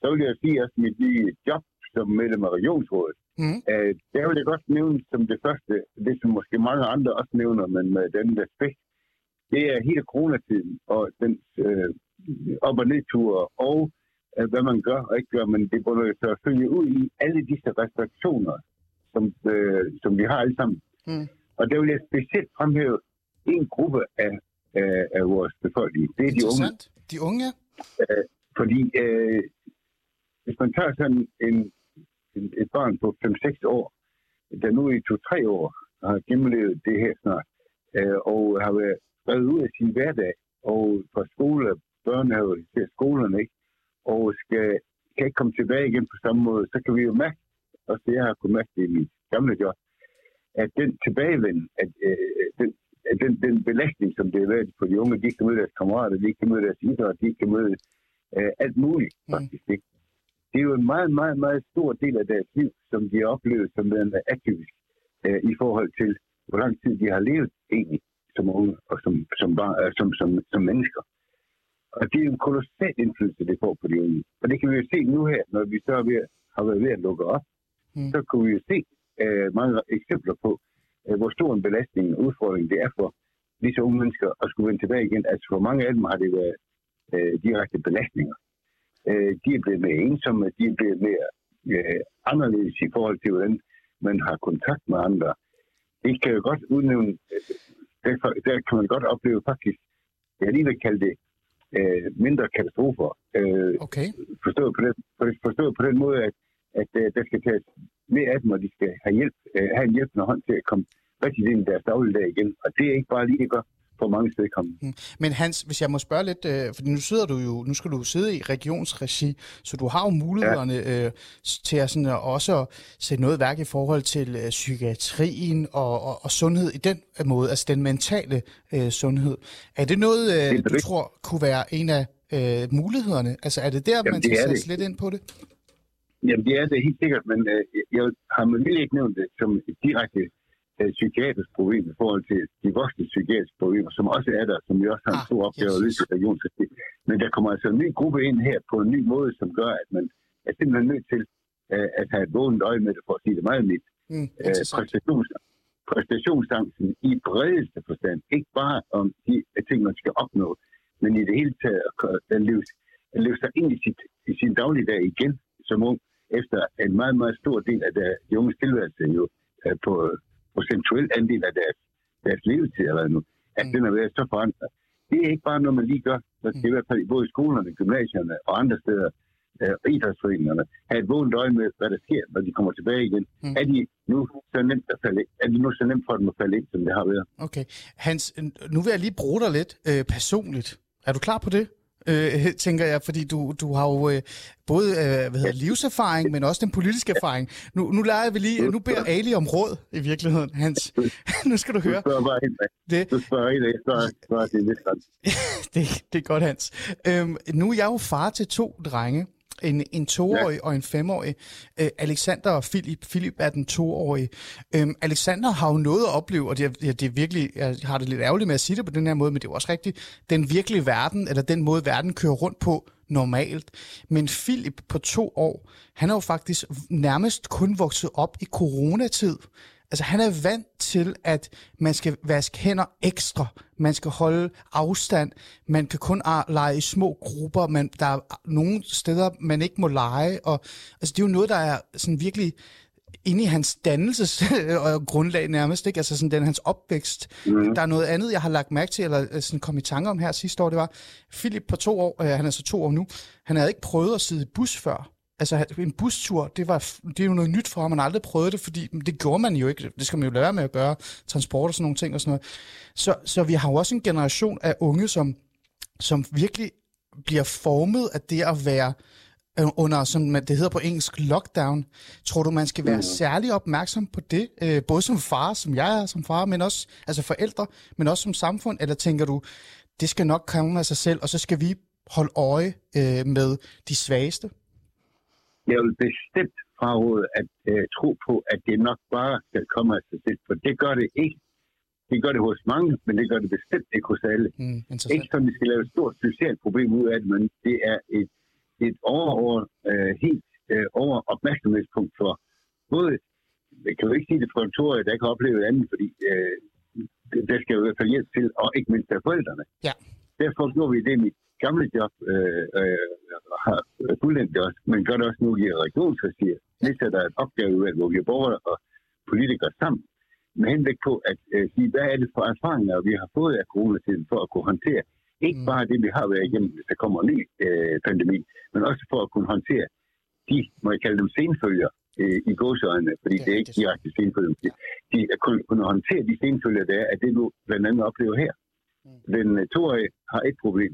S8: så vil jeg sige, at mit nye job som medlem af regionsrådet,
S4: Mhm.
S8: øh, der vil jeg godt nævne som det første, det som måske mange andre også nævner, men med den respekt, det er hele coronatiden og den øh, op- og nedture og øh, hvad man gør og ikke gør, men det burde jo så følge ud i alle disse restriktioner, som, øh, som vi har alle sammen.
S4: Mm.
S8: Og der vil jeg specielt fremhæve en gruppe af, af, af vores befolkning. Det er de unge.
S4: De unge, ja.
S8: Fordi øh, hvis man tager sådan en, en, et barn på 5-6 år, der nu i 2-3 år har gennemlevet det her snart, øh, og har været reddet ud af sin hverdag, og fra skole, børnehave til skolerne, ikke? og skal, kan ikke komme tilbage igen på samme måde, så kan vi jo mærke, og det jeg har kunnet mærke det i mit gamle job, at den tilbagevend, at, øh, den, at den, den belastning, som det er været for de unge, de kan møde deres kammerater, de kan møde deres idræt, de kan møde øh, alt muligt, faktisk. Ikke? Det er jo en meget, meget, meget stor del af deres liv, som de har oplevet som værende atypisk øh, i forhold til, hvor lang tid de har levet egentlig som unge og som, som, bar, øh, som, som, som mennesker. Og det er en kolossal indflydelse, det får på de unge. Og det kan vi jo se nu her, når vi så ved, har været ved at lukke op. Mm. Så kan vi jo se øh, mange eksempler på, hvor stor en belastning og udfordring det er for disse unge mennesker at skulle vende tilbage igen. Altså for mange af dem har det været øh, direkte belastninger. Øh, de er blevet mere ensomme, de er blevet mere øh, anderledes i forhold til, hvordan man har kontakt med andre. Det kan jo godt udnævne, øh, der, der kan man godt opleve faktisk, jeg lige vil kalde det, øh, mindre katastrofer. Øh,
S4: Okay.
S8: forstået, på den, forstået på den måde, at, at øh, der skal tages mere af dem, og de skal have, hjælp, øh, have en hjælpende hånd til at komme rigtig ind i deres dagligdag igen. Og det er ikke bare lige godt for mange stedkommende.
S4: Mm. Men Hans, hvis jeg må spørge lidt, øh, for nu sidder du jo, nu skal du sidde i regionsregi, så du har jo mulighederne ja. øh, til at sådan, at også at sætte noget værk i forhold til øh, psykiatrien og, og, og sundhed i den måde, altså den mentale øh, sundhed. Er det noget, øh,
S8: Det er
S4: du
S8: det.
S4: tror kunne være en af øh, mulighederne? Altså er det der,
S8: Jamen,
S4: man
S8: det
S4: skal sætte
S8: det.
S4: lidt ind på det?
S8: Jamen, det er det helt sikkert, men øh, jeg har vilje ikke nævnt det som et direkte øh, psykiatrisk problem i forhold til de voksne psykiatriske problemer, som også er der, som vi også har en
S4: Ah,
S8: stor opgave
S4: yes,
S8: at løse i regionen. Men der kommer altså en ny gruppe ind her på en ny måde, som gør, at man er simpelthen nødt til øh, at have et vågent øje med det, for at sige det meget mildt.
S4: Mm,
S8: Øh, præstationsangsten i bredeste forstand. Ikke bare om de ting, man skal opnå, men i det hele taget at leve, at leve sig ind i, sit, i sin dagligdag igen som ung, efter en meget, meget stor del af der, de unges tilværelse jo er på procentuel andel af deres, deres levetid allerede nu, at
S4: Mm.
S8: den er været så forandret. Det er ikke bare noget, man lige gør. Der skal i hvert fald både i skolerne, gymnasierne og andre steder, øh, idrætsforeningerne, have et vågent øje med, hvad der sker, når de kommer tilbage igen.
S4: Mm.
S8: Mm. Er de nu så nemt at falde ind? Er det nu så nemt for dem at falde ind, som det har været?
S4: Okay. Hans, øh, nu vil jeg lige bruge dig lidt øh, personligt. Er du klar på det? Øh, tænker jeg, fordi du, du har jo øh, både øh, hvad hedder, livserfaring, men også den politiske erfaring. Nu, nu leger vi lige, nu beder Ali om råd i virkeligheden, Hans. nu skal du
S8: Du
S4: høre.
S8: spørger bare
S4: Det,
S8: du spørger ind, jeg svarer, svarer det lidt
S4: det, det er godt, Hans. Øhm, nu er jeg jo far til to drenge. En, en toårig ja. og en femårig. Øh, Alexander og Philip. Philip er den toårige. Øhm, Alexander har jo noget at opleve, og det er, ja, det er virkelig, jeg har det lidt ærgerligt med at sige det på den her måde, men det er jo også rigtigt, den virkelige verden, eller den måde verden kører rundt på normalt. Men Philip på to år, han er jo faktisk nærmest kun vokset op i coronatid. Altså han er vant til, at man skal vaske hænder ekstra, man skal holde afstand, man kan kun lege i små grupper, man, der er nogle steder, man ikke må lege, og altså, det er jo noget, der er sådan virkelig inde i hans dannelses og grundlag nærmest, ikke? altså sådan den hans opvækst. Mm. Der er noget andet, jeg har lagt mærke til, eller øh, sådan kom i tanke om her sidste år, det var, Philip på to år, øh, han er så to år nu, han havde ikke prøvet at sidde i bus før. Altså en bustur, det, var, det er jo noget nyt for ham, man har aldrig prøvet det, fordi det gjorde man jo ikke. Det skal man jo lade være med at gøre, transport og sådan nogle ting og sådan noget. Så, så vi har jo også en generation af unge, som, som virkelig bliver formet af det at være øh, under, som det hedder på engelsk, lockdown. Tror du, man skal være mm. særlig opmærksom på det, øh, både som far, som jeg er som far, men også altså forældre, men også som samfund? Eller tænker du, det skal nok komme af sig selv, og så skal vi holde øje øh, med de svageste?
S8: Jeg vil bestemt fraråde at øh, tro på, at det nok bare skal komme af sig selv, for det gør det ikke. Det gør det hos mange, men det gør det bestemt ikke hos alle.
S4: Mm,
S8: Ikke som vi skal lave et stort socialt problem ud af det, men det er et, et overord, øh, helt øh, over opmærksomhedspunkt for både, jeg kan jo ikke sige det for en der ikke har oplevet andet, fordi øh, det- der skal jo i hvert fald hjælp til, og ikke mindst af forældrene.
S4: Ja.
S8: Derfor gjorde vi det mit gamle job, øh, øh, har fuldendt det også, men gør det også nu i regionsregi. Vi sætter et opgave, hvor vi er borgere og politikere sammen, med henblik på at øh, sige, hvad er det for erfaringer, vi har fået af coronatiden for at kunne håndtere ikke
S4: Mm.
S8: bare det, vi har været igennem, hvis der kommer en ny øh, pandemi, men også for at kunne håndtere de, må jeg kalde dem senfølger, øh, i gåsøjne, fordi
S4: Det er
S8: det er ikke direkte senfølger. De, de er kun kunne håndtere de senfølger, der er, at det du blandt andet oplever her.
S4: Mm.
S8: Den øh, toårige har et problem.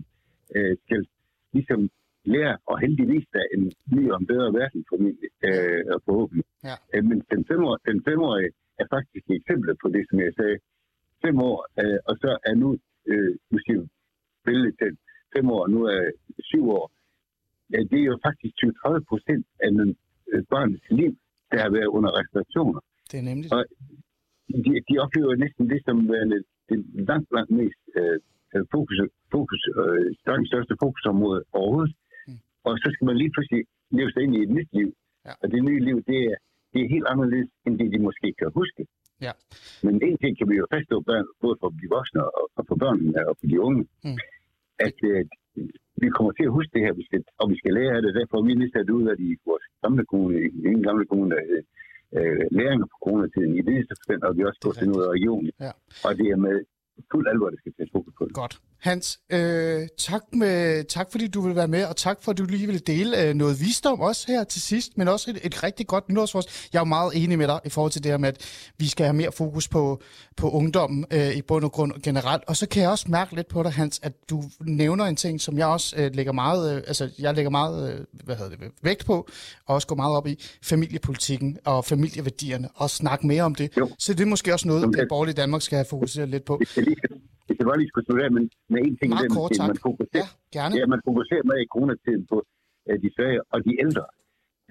S8: Øh, skal ligesom lære, og heldigvis er en ny og en bedre verden formentlig, øh, og forhåbentlig.
S4: Ja.
S8: Øh, men den, femårige, den femårige er faktisk et eksempel på det, som jeg sagde. Fem år, øh, og så er nu, øh, nu siger billedet til fem år, nu er syv år. Ja, det er jo faktisk 20-30 procent af den øh, barnets liv, der har været under restriktioner.
S4: Det er nemlig
S8: Og de, de oplever næsten det som værende det langt, langt mest øh, fokus, fokus øh, langt største fokusområde overhovedet.
S4: Mm.
S8: Og så skal man lige pludselig leve sig ind i et nyt liv.
S4: Ja.
S8: Og det nye liv, det er, det er helt anderledes, end det de måske kan huske.
S4: Ja.
S8: Men en ting kan vi jo faststå, børn, både for de voksne og, og for børnene og for de unge,
S4: Mm.
S8: at øh, vi kommer til at huske det her, vi skal, og vi skal lære af det. Derfor er vi nedsat ud af de, vores gamle kommune, i den gamle kommune, der øh, læringer på coronatiden i det forstand, og vi også gået til noget af regionen.
S4: Ja.
S8: Og det er med fuld alvor, det skal tage fokus på.
S4: Godt. Hans, øh, tak, med, tak fordi du vil være med, og tak for at du lige ville dele øh, noget visdom også her til sidst, men også et, et rigtig godt nytårsforsæt. Jeg er jo meget enig med dig i forhold til det her med, at vi skal have mere fokus på, på ungdommen øh, i bund og grund generelt. Og så kan jeg også mærke lidt på dig, Hans, at du nævner en ting, som jeg også øh, lægger meget, øh, altså jeg lægger meget øh, hvad hedder det, vægt på, og også går meget op i familiepolitikken og familieværdierne, og snakke mere om det.
S8: Jo.
S4: Så det er måske også noget,
S8: Okay.
S4: det borgerlige Danmark skal have fokuseret lidt på.
S8: Hvis jeg, lige, skal- hvis jeg bare lige skulle slutte af med, med en ting,
S4: Meget
S8: den,
S4: kort, tak.
S8: man fokuserer,
S4: Ja, gerne.
S8: Ja, man fokuserer meget i coronatiden på øh, de svage og de ældre.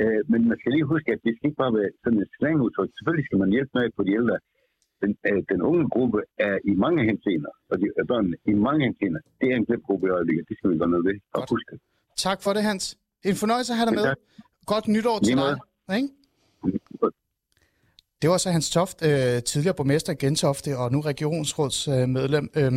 S8: Øh, men man skal lige huske, at det skal ikke bare være sådan et slangudtryk. Selvfølgelig skal man hjælpe med på de ældre. Den, øh, den unge gruppe er i mange henseender, og de, øh, børnene i mange henseender, det er en glemt gruppe i øjeblikket. Det skal vi gøre noget ved og
S4: Godt.
S8: huske.
S4: Tak for det, Hans. En fornøjelse at have dig med. Godt nytår til dig. Ikke? Det var så Hans Toft, øh, tidligere borgmester i Gentofte og nu regionsrådsmedlem. Øh,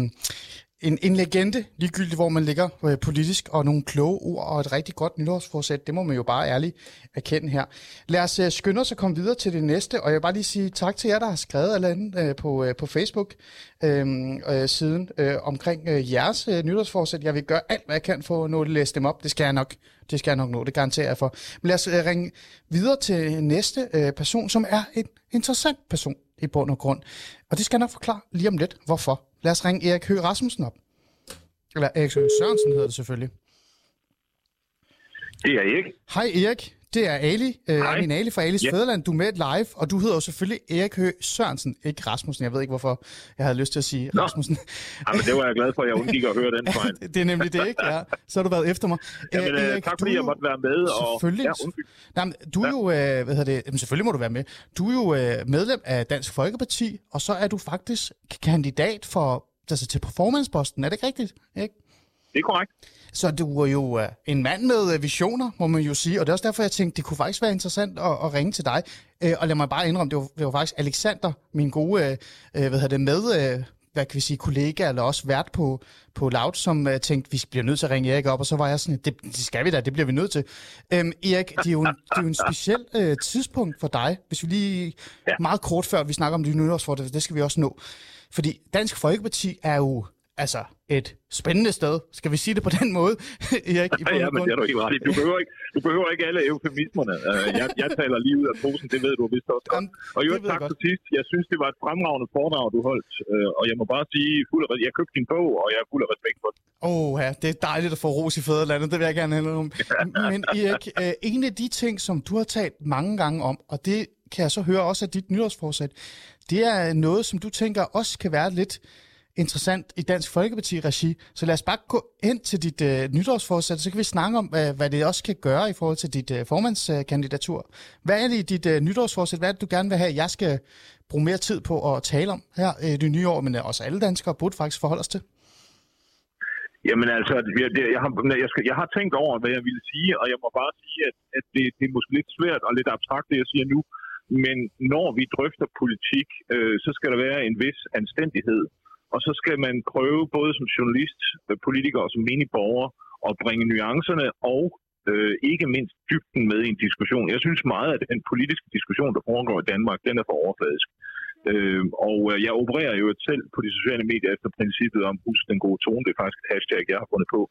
S4: en, en legende, ligegyldigt hvor man ligger øh, politisk, og nogle kloge ord og et rigtig godt nytårsforsæt. Det må man jo bare ærligt erkende her. Lad os øh, skynde os at komme videre til det næste, og jeg vil bare lige sige tak til jer, der har skrevet eller andet øh, på, øh, på Facebook øh, øh, siden øh, omkring øh, jeres øh, nytårsforsæt. Jeg vil gøre alt, hvad jeg kan for at nå at læse dem op. Det skal jeg nok, det skal jeg nok nå, det garanterer jeg for. Men lad os øh, ringe videre til næste øh, person, som er en interessant person i bund og grund. Og det skal jeg nok forklare lige om lidt, hvorfor. Lad os ringe Erik Høgh Rasmussen op. Eller Erik Sørensen hedder det selvfølgelig.
S9: Det er ikke.
S4: Hej Erik, det er Ali, øh. Amin Ali fra Alis
S9: Ja.
S4: Fæderland. Du er med live, og du hedder jo selvfølgelig Erik Høgh Sørensen, ikke Rasmussen. Jeg ved ikke, hvorfor jeg havde lyst til at sige
S9: Nå.
S4: Rasmussen.
S9: Jamen, det var jeg glad for, at jeg undgik at høre den fejl.
S4: det er nemlig det, ikke? Ja. Så har du været efter mig.
S9: Jamen,
S4: Øh,
S9: øh,
S4: Erik,
S9: tak fordi jeg måtte være med. Og,
S4: Selvfølgelig.
S9: Ja, undskyld.
S4: Nej, men du er jo, øh, hvad hedder det, jamen selvfølgelig må du være med. Du er jo øh, medlem af Dansk Folkeparti, og så er du faktisk kandidat for, altså til performanceposten. Er det ikke rigtigt? Ikke?
S9: Det er korrekt.
S4: Så du er jo øh, en mand med øh, visioner, må man jo sige, og det er også derfor, jeg tænkte, det kunne faktisk være interessant at, at ringe til dig. Øh, og lad mig bare indrømme, det var, det var faktisk Alexander, min gode, øh, øh, hvad hedder det, med, øh, hvad kan vi sige, kollega, eller også vært på, på Loud, som øh, tænkte, vi bliver nødt til at ringe Erik op, og så var jeg sådan, det, det skal vi da, det bliver vi nødt til. Øhm, Erik, det er jo en, det er jo en speciel øh, tidspunkt for dig, hvis vi lige ja. meget kort før vi snakker om de nytårsfordele, det skal vi også nå. Fordi Dansk Folkeparti er jo altså et spændende sted. Skal vi sige det på den måde, Erik? I
S9: Ja,
S4: og
S9: men det er du helt ret i. Du behøver ikke, du behøver ikke alle eufemismerne. Uh, jeg, jeg taler lige ud af posen, det ved du vist også.
S4: Jamen,
S9: Og jo, tak til sidst. Jeg synes, det var et fremragende foredrag, du holdt. Uh, og jeg må bare sige, fuld af, jeg købte din bog, og jeg er fuld af respekt for den.
S4: Åh, oh, ja, det er dejligt at få ros i fædrelandet, det vil jeg gerne have om. Men Erik, øh, en af de ting, som du har talt mange gange om, og det kan jeg så høre også af dit nytårsforsæt, det er noget, som du tænker også kan være lidt interessant i Dansk Folkeparti-regi. Så lad os bare gå ind til dit øh, nytårsforsæt, så kan vi snakke om, hvad, hvad det også kan gøre i forhold til dit øh, formandskandidatur. Hvad er det i dit øh, nytårsforsæt? Hvad er det, du gerne vil have, jeg skal bruge mere tid på at tale om her øh, det nye år, men øh, også alle danskere burde faktisk forholde os til?
S9: Jamen altså, jeg, det, jeg, har, jeg, skal, jeg har tænkt over, hvad jeg ville sige, og jeg må bare sige, at, at det, det er måske lidt svært og lidt abstrakt, det jeg siger nu. Men når vi drøfter politik, øh, så skal der være en vis anstændighed. Og så skal man prøve både som journalist, øh, politiker og som menig borger at bringe nuancerne og øh, ikke mindst dybden med i en diskussion. Jeg synes meget, at den politiske diskussion, der foregår i Danmark, den er for overfladisk. Øh, og øh, jeg opererer jo selv på de sociale medier efter princippet om husk den gode tone. Det er faktisk et hashtag, jeg har fundet på.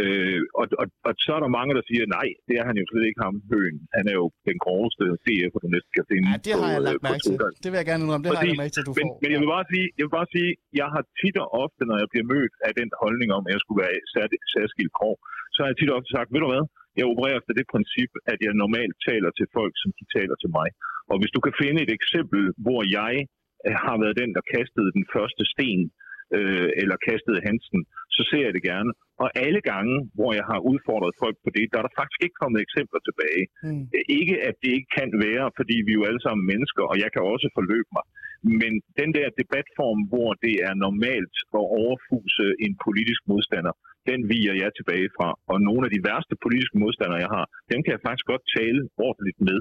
S9: Øh, og, og, og så er der mange, der siger, nej, det er han jo slet ikke ham, Høen. Han er jo den groveste DF, du næsten kan finde
S4: Ja, det har jeg
S9: på,
S4: lagt
S9: øh, på
S4: mærke til. Det vil jeg gerne indrømme. Det har jeg lagt mærke til, du
S9: men,
S4: får.
S9: men jeg vil bare sige, jeg vil bare sige, jeg har tit og ofte, når jeg bliver mødt af den holdning om, at jeg skulle være særskilt grov, så har jeg tit og ofte sagt, ved du hvad, jeg opererer efter det princip, at jeg normalt taler til folk, som de taler til mig. Og hvis du kan finde et eksempel, hvor jeg øh, har været den, der kastede den første sten, øh, eller kastede Hansen, så ser jeg det gerne. Og alle gange, hvor jeg har udfordret folk på det, der er der faktisk ikke kommet eksempler tilbage.
S4: Mm.
S9: Ikke at det ikke kan være, fordi vi er jo alle sammen mennesker, og jeg kan også forløbe mig. Men den der debatform, hvor det er normalt at overfuse en politisk modstander, den viger jeg tilbage fra. Og nogle af de værste politiske modstandere, jeg har, dem kan jeg faktisk godt tale ordentligt med.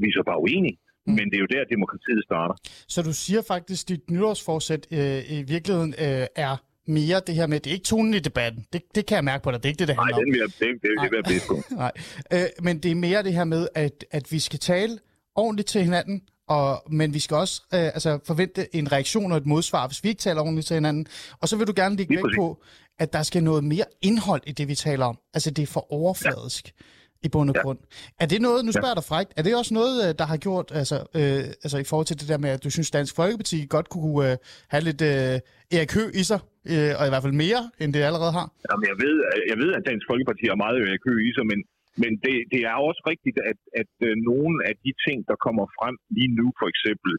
S9: Vi er så bare uenige.
S4: Mm.
S9: Men det er jo der, demokratiet starter.
S4: Så du siger faktisk, at dit nytårsforsæt øh, i virkeligheden øh, er mere det her med, det er ikke tonen i debatten. Det, det kan jeg mærke på dig. Det er ikke det, det
S9: Nej,
S4: handler om.
S9: den vil jeg, det, det, det vil jeg blive på.
S4: Nej, øh, men det er mere det her med, at, at vi skal tale ordentligt til hinanden, og, men vi skal også øh, altså forvente en reaktion og et modsvar, hvis vi ikke taler ordentligt til hinanden. Og så vil du gerne
S9: Lige
S4: vægt på, at der skal noget mere indhold i det, vi taler om. Altså det er for overfladisk. Ja. I bund og
S9: Ja.
S4: grund. Er det noget, nu spørger jeg dig frækt, er det også noget, øh, der har gjort, altså, øh, altså i forhold til det der med, at du synes, Dansk Folkeparti godt kunne øh, have lidt øh, Erik Høgh i sig, øh, og i hvert fald mere, end det allerede har?
S9: Jamen, jeg ved, jeg ved, at Dansk Folkeparti har meget øh, kø i sig, men, men det, det er også rigtigt, at, at øh, nogle af de ting, der kommer frem lige nu, for eksempel,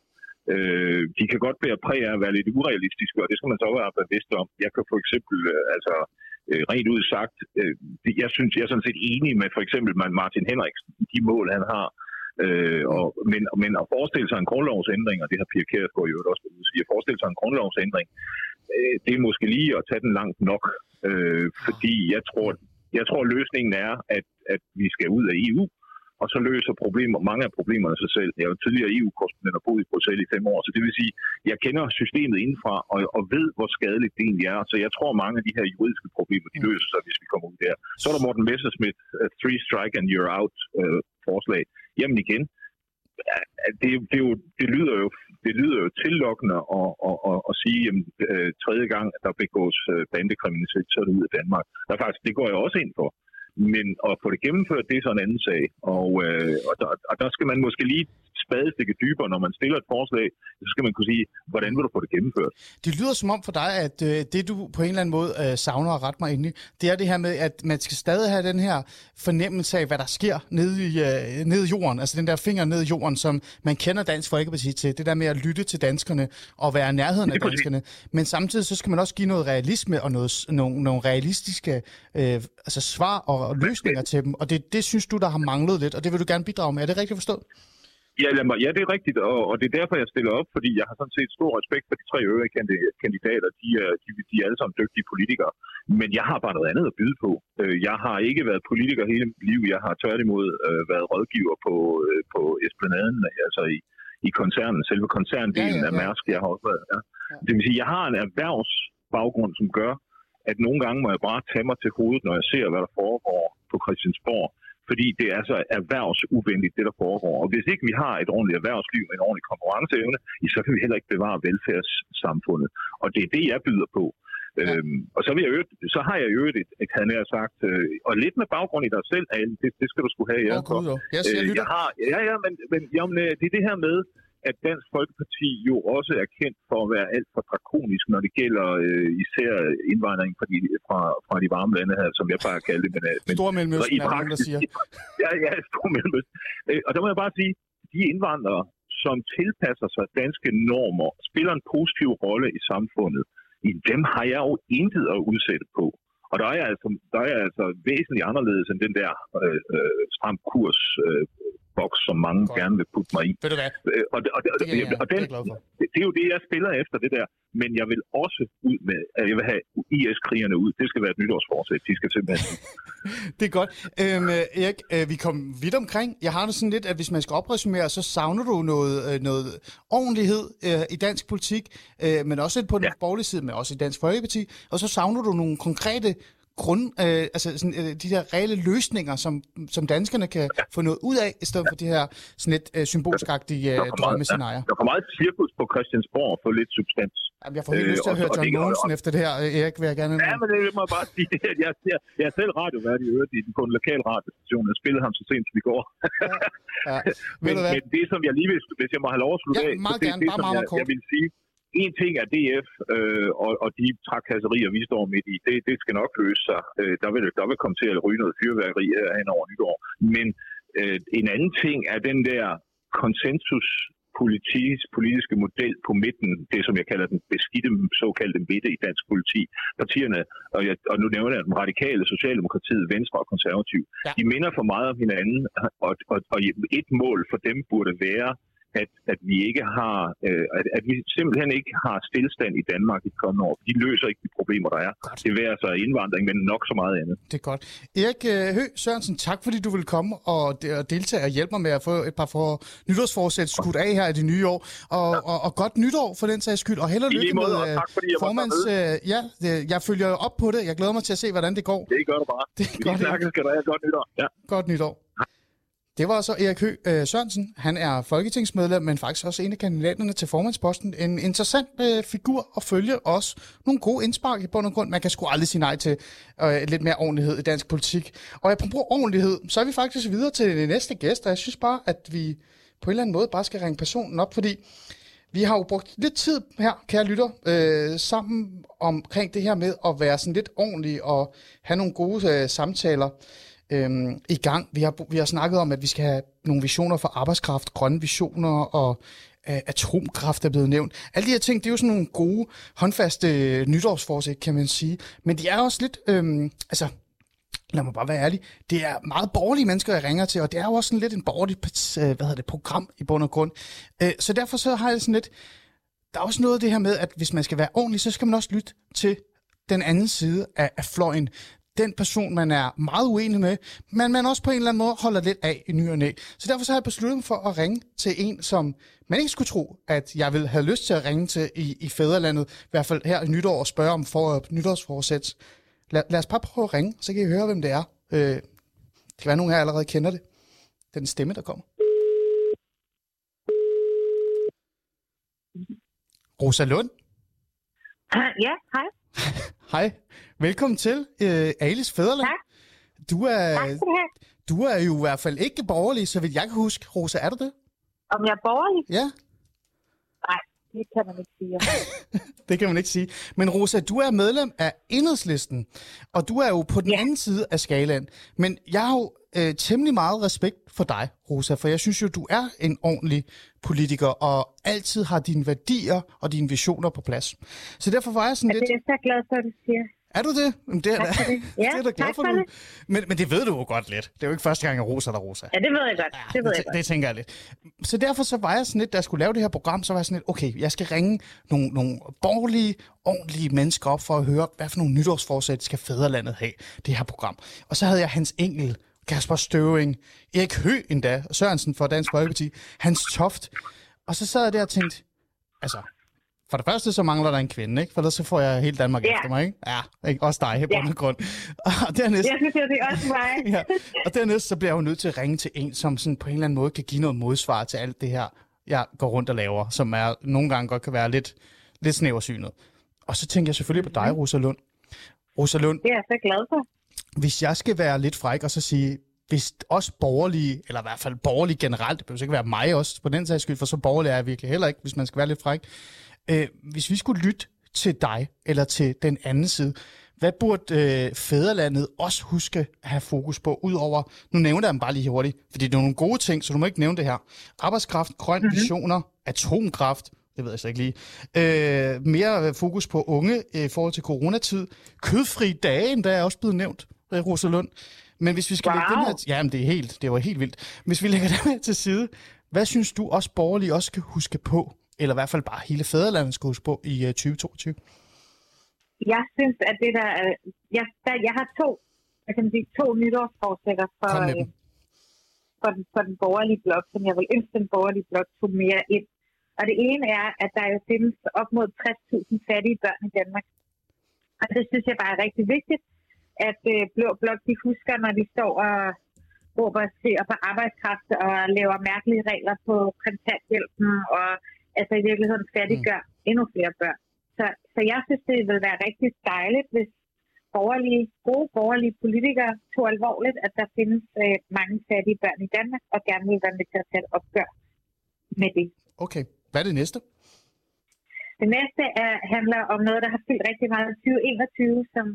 S9: øh, de kan godt bære præg af at være lidt urealistiske, og det skal man så være bevidst om. Jeg kan for eksempel, øh, altså øh, rent ud sagt, øh, jeg synes, jeg er sådan set enig med for eksempel Martin Henriksen, i de mål, han har. Øh, og, men, men at forestille sig en grundlovsændring, og det har Pia Kjærsgaard jo også vil sige, at forestille sig en grundlovsændring, øh, det er måske lige at tage den langt nok, øh, fordi jeg tror, jeg tror løsningen er, at, at vi skal ud af EU, og så løser problemer, mange af problemerne sig selv. Jeg er jo tidligere EU-korrespondent og boet i Bruxelles i fem år, så det vil sige, jeg kender systemet indenfra og, og ved, hvor skadeligt det egentlig er. Så jeg tror, mange af de her juridiske problemer, de løser sig, hvis vi kommer ud der. Så er der Morten Messerschmidt, uh, three strike and you're out uh, forslag. Jamen igen, det, det, jo, det, lyder jo, det lyder jo tillokkende at, at, at, at sige, at øh, tredje gang, at der begås øh, bandekriminalitet, så er det ud af Danmark. Der er faktisk, det går jeg også ind for. Men at få det gennemført, det er så en anden sag. Og, øh, og, der, og der skal man måske lige spadestikke dybere, når man stiller et forslag, så skal man kunne sige, hvordan vil du få det gennemført?
S4: Det lyder som om for dig, at øh, det du på en eller anden måde øh, savner og ret mig ind i, det er det her med, at man skal stadig have den her fornemmelse af, hvad der sker nede i, øh, nede i jorden. Altså den der finger ned i jorden, som man kender Dansk Folkeparti til. Det der med at lytte til danskerne og være i nærheden af danskerne. Men samtidig så skal man også give noget realisme og noget, nogle, nogle realistiske øh, altså svar og, og løsninger til dem. Og det, det synes du, der har manglet lidt, og det vil du gerne bidrage med. Er det rigtigt forstået?
S9: Ja, lad mig, ja, det er rigtigt, og, og det er derfor, jeg stiller op, fordi jeg har sådan set stor respekt for de tre øvrige kandi- kandidater. De er, de, de er alle sammen dygtige politikere, men jeg har bare noget andet at byde på. Øh, Jeg har ikke været politiker hele mit liv. Jeg har tværtimod øh, været rådgiver på, øh, på Esplanaden, altså i, i koncernen, selve koncerndelen
S4: Ja, ja, ja.
S9: af Mærsk. Jeg har også været, ja. Det vil sige, jeg har en erhvervsbaggrund, som gør, at nogle gange må jeg bare tage mig til hovedet, når jeg ser, hvad der foregår på Christiansborg. Fordi det er så erhvervsuvenligt, det der foregår. Og hvis ikke vi har et ordentligt erhvervsliv med en ordentlig konkurrenceevne, ja, så kan vi heller ikke bevare velfærdssamfundet. Og det er det, jeg byder på. Ja. Øhm, og så, vil jeg øvrigt, så har jeg øvrigt et, et havde jeg sagt, øh, og lidt med baggrund i dig selv, Ale, det, det skal du skulle have. For.
S4: Gud, jo. Yes, jeg
S9: Øh, jeg har, ja, ja, men, men jamen, øh, det er det her med, at Dansk Folkeparti jo også er kendt for at være alt for drakonisk, når det gælder øh, især indvandring fra de, fra, fra de varme lande her, som jeg bare at kalde det. Men, øh, men
S4: Stor Mellemøsten
S9: i
S4: er der
S9: praksis-
S4: siger.
S9: Ja, ja, stor Mellemøsten. Øh, og der må jeg bare sige, de indvandrere, som tilpasser sig danske normer, spiller en positiv rolle i samfundet, i dem har jeg jo intet at udsætte på. Og der er jeg altså, der er jeg altså væsentligt anderledes end den der øh, øh, stram kurs øh, boks, som mange
S4: Godt.
S9: gerne vil putte mig i.
S4: Ved du hvad?
S9: Øh, og, og, og, og,
S4: Det er jeg-
S9: og den, det er jo det, jeg spiller efter det der. Men jeg vil også ud med, at jeg vil have IS-krigerne ud. Det skal være et nytårsforsæt. De skal simpelthen
S4: Det er godt. Øhm, øh, Erik, øh, vi kom vidt omkring. Jeg har det sådan lidt, at hvis man skal opresumere, så savner du noget, øh, noget ordentlighed øh, i dansk politik, øh, men også på den ja. borgerlige side, men også i Dansk Folkeparti. Og så savner du nogle konkrete grund, øh, altså sådan, øh, de der reelle løsninger, som, som danskerne kan få noget ud af, i stedet for de her sådan lidt øh, symbolskagtige øh, drømmescenarier.
S9: Der kommer meget cirkus på Christiansborg for lidt substans.
S4: Jamen, jeg får helt
S9: Øh,
S4: lyst til at høre John Mogensen efter det her, øh, Erik, vil jeg gerne
S9: Ja, men det må jeg bare sige. Jeg, jeg, jeg er selv radiovært i øvrigt i- på en lokal radiostation. Jeg spillede ham så sent som i går.
S4: Ja. Ved
S9: Men, men det, som jeg lige vil, hvis jeg må have lov at slutte
S4: Ja,
S9: af,
S4: meget
S9: det,
S4: gerne.
S9: det,
S4: Bare
S9: som
S4: meget,
S9: jeg,
S4: kort.
S9: jeg vil sige, en ting er DF øh, og, og de trakkasserier, vi står midt i, det, det skal nok løse sig. Øh, der, vil, der vil komme til at ryge noget fyrværkeri her hen over nytår. Men øh, en anden ting er den der konsensus politisk, politiske model på midten, det som jeg kalder den beskidte såkaldte midte i dansk politi. Partierne, og, jeg, og nu nævner jeg den radikale, Socialdemokratiet, Venstre og Konservativ,
S4: ja.
S9: de minder for meget om hinanden, og, og, og et mål for dem burde være, at, at vi ikke har, øh, at, at vi simpelthen ikke har stillstand i Danmark i de kommende år. De løser ikke de problemer, der er.
S4: Godt.
S9: Det værer sig indvandring, men nok så meget andet.
S4: Det er godt. Erik øh, Hø Sørensen, tak fordi du vil komme og, de- og deltage og hjælpe mig med at få et par for nytårsforsæt skudt af her i det nye år. Og, og, og godt nytår for den sags skyld, og held og lykke
S9: måde,
S4: med øh,
S9: tak fordi jeg
S4: formands... Øh, ja, jeg følger op på det. Jeg glæder mig til at se, hvordan det går.
S9: Det gør du bare.
S4: Det er godt,
S9: snakkes, skal du have godt nytår. Ja.
S4: Godt nytår. Det var så Erik Høgh øh, Sørensen. Han er folketingsmedlem, men faktisk også en af kandidaterne til formandsposten. En interessant øh, figur at følge. Også nogle gode indspark i bund og grund. Man kan sgu aldrig sige nej til øh, lidt mere ordentlighed i dansk politik. Og apropos ordentlighed, så er vi faktisk videre til den næste gæst. Og jeg synes bare, at vi på en eller anden måde bare skal ringe personen op, fordi vi har jo brugt lidt tid her, kære lytter, øh, sammen omkring det her med at være sådan lidt ordentlig og have nogle gode øh, samtaler øhm, i gang. Vi har, vi har snakket om, at vi skal have nogle visioner for arbejdskraft, grønne visioner og øh, atomkraft er blevet nævnt. Alle de her ting, det er jo sådan nogle gode, håndfaste øh, nytårsforsæt, kan man sige. Men de er også lidt, øhm, altså lad mig bare være ærlig, det er meget borgerlige mennesker, jeg ringer til, og det er jo også sådan lidt en borgerlig øh, hvad hedder det, program i bund og grund. Øh, Så derfor så har jeg sådan lidt, der er også noget af det her med, at hvis man skal være ordentlig, så skal man også lytte til den anden side af, af fløjen. Den person, man er meget uenig med, men man også på en eller anden måde holder lidt af i ny og næ. Så derfor så har jeg besluttet mig for at ringe til en, som man ikke skulle tro, at jeg ville have lyst til at ringe til i, i fædrelandet, i hvert fald her i nytår, og spørge om for, øh, nytårsforsæt. Lad, lad os bare prøve at ringe, så kan I høre, hvem det er. Øh, det kan være, nogen af jer allerede kender det. Den stemme, der kommer. Rosa Lund.
S10: Ja, hej.
S4: Hej. Velkommen til øh, Alice Fæderland.
S10: Tak.
S4: Du er,
S10: Tak skal du have.
S4: du er jo i hvert fald ikke borgerlig, så vidt jeg kan huske. Rosa, er du det?
S10: Om jeg er borgerlig?
S4: Ja,
S10: Nej, det kan man ikke sige.
S4: det kan man ikke sige. Men Rosa, du er medlem af Enhedslisten, og du er jo på den ja. Anden side af skalaen. Men jeg har jo øh, temmelig meget respekt for dig, Rosa, for jeg synes jo, du er en ordentlig politiker, og altid har dine værdier og dine visioner på plads. Så derfor var jeg sådan
S10: Ja,
S4: lidt...
S10: det er jeg så glad for, at du siger.
S4: Er du det? Jamen, Det er,
S10: Tak for det.
S4: det
S10: Ja,
S4: er da glad for,
S10: for
S4: du.
S10: det.
S4: Men, men det ved du jo godt lidt. Det er jo ikke første gang, jeg roser dig, Rosa.
S10: Ja, det ved jeg godt. det ved jeg
S4: det,
S10: godt.
S4: det tænker jeg lidt. Så derfor så var jeg sådan lidt, da jeg skulle lave det her program, så var jeg sådan lidt, okay, jeg skal ringe nogle, nogle borgerlige, ordentlige mennesker op for at høre, hvad for nogle nytårsforsæt skal fædrelandet have, det her program. Og så havde jeg Hans Engel, Kasper Støving, Erik Hø endda, Sørensen fra Dansk Folkeparti, Hans Toft. Og så sad jeg der og tænkte, altså, for det første så mangler der en kvinde, ikke? For ellers så får jeg hele Danmark
S10: Ja.
S4: efter mig, ikke? Ja, ikke? også dig, i
S10: Ja.
S4: grund. Og dernæst,
S10: Jeg synes, det er også mig.
S4: ja. Og dernæst så bliver jeg jo nødt til at ringe til en, som sådan på en eller anden måde kan give noget modsvar til alt det her, jeg går rundt og laver, som er nogle gange godt kan være lidt, lidt snæversynet. Og så tænker jeg selvfølgelig på dig, Rosa Lund. Rosa Lund,
S10: Det er jeg så glad for.
S4: hvis jeg skal være lidt fræk og så sige, hvis os borgerlige, eller i hvert fald borgerlige generelt, det behøver ikke være mig også på den sags skyld, for så borgerlig er jeg virkelig heller ikke, hvis man skal være lidt fræk. Øh, hvis vi skulle lytte til dig, eller til den anden side, hvad burde øh, fædrelandet også huske at have fokus på, udover, nu nævner jeg dem bare lige hurtigt, fordi det er nogle gode ting, så du må ikke nævne det her. Arbejdskraft, grøn mm-hmm. visioner, atomkraft, det ved jeg så ikke lige. Øh, mere fokus på unge øh, i forhold til coronatid. Kødfri dage, der er også blevet nævnt, øh, Rosalund. Men hvis vi skal wow. lægge den her... Jamen, det er helt, det var helt vildt. Hvis vi lægger den her til side, hvad synes du også borgerlige også skal huske på, eller i hvert fald bare hele fædrelandet skal huske på i øh, 2022?
S10: Jeg synes, at det der... er- Jeg, der, jeg har to, jeg kan sige, to nytårsforsætter for, øh, for, den, for den borgerlige blok, som jeg vil ønske, den borgerlige blok tog mere ind. Og det ene er, at der jo findes op mod 60.000 fattige børn i Danmark. Og det synes jeg bare er rigtig vigtigt, at øh, Blå Blok de husker, når de står og råber ser på arbejdskraft og laver mærkelige regler på kontanthjælpen og altså i virkeligheden fattiggør mm. endnu flere børn. Så, så jeg synes, det vil være rigtig dejligt, hvis borgerlige, gode borgerlige politikere tog alvorligt, at der findes øh, mange fattige børn i Danmark, og gerne vil være med til at tage et opgør med det.
S4: Okay. Hvad er det næste?
S10: Det næste er, handler om noget, der har fyldt rigtig meget i 2021, som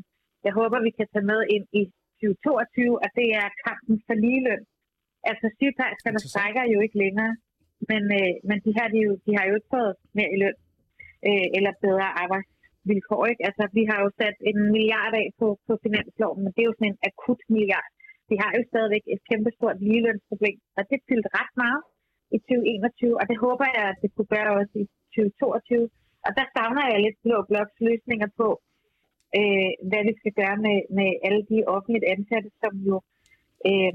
S10: jeg håber, vi kan tage med ind i 2022, og det er kampen for ligeløn. Altså sygeplejerskerne strækker jo ikke længere, men, øh, men de, her, de, jo, de har jo ikke fået mere i løn øh, eller bedre arbejdsvilkår. Ikke? Altså, vi har jo sat en milliard af på, på finansloven, men det er jo sådan en akut milliard. Vi har jo stadigvæk et kæmpestort ligelønsproblem, og det fyldte ret meget i 2021, og det håber jeg, at det kunne gøre også i 2022. Og der savner jeg lidt blå bloks løsninger på, øh, hvad vi skal gøre med, med alle de offentligt ansatte, som jo øh,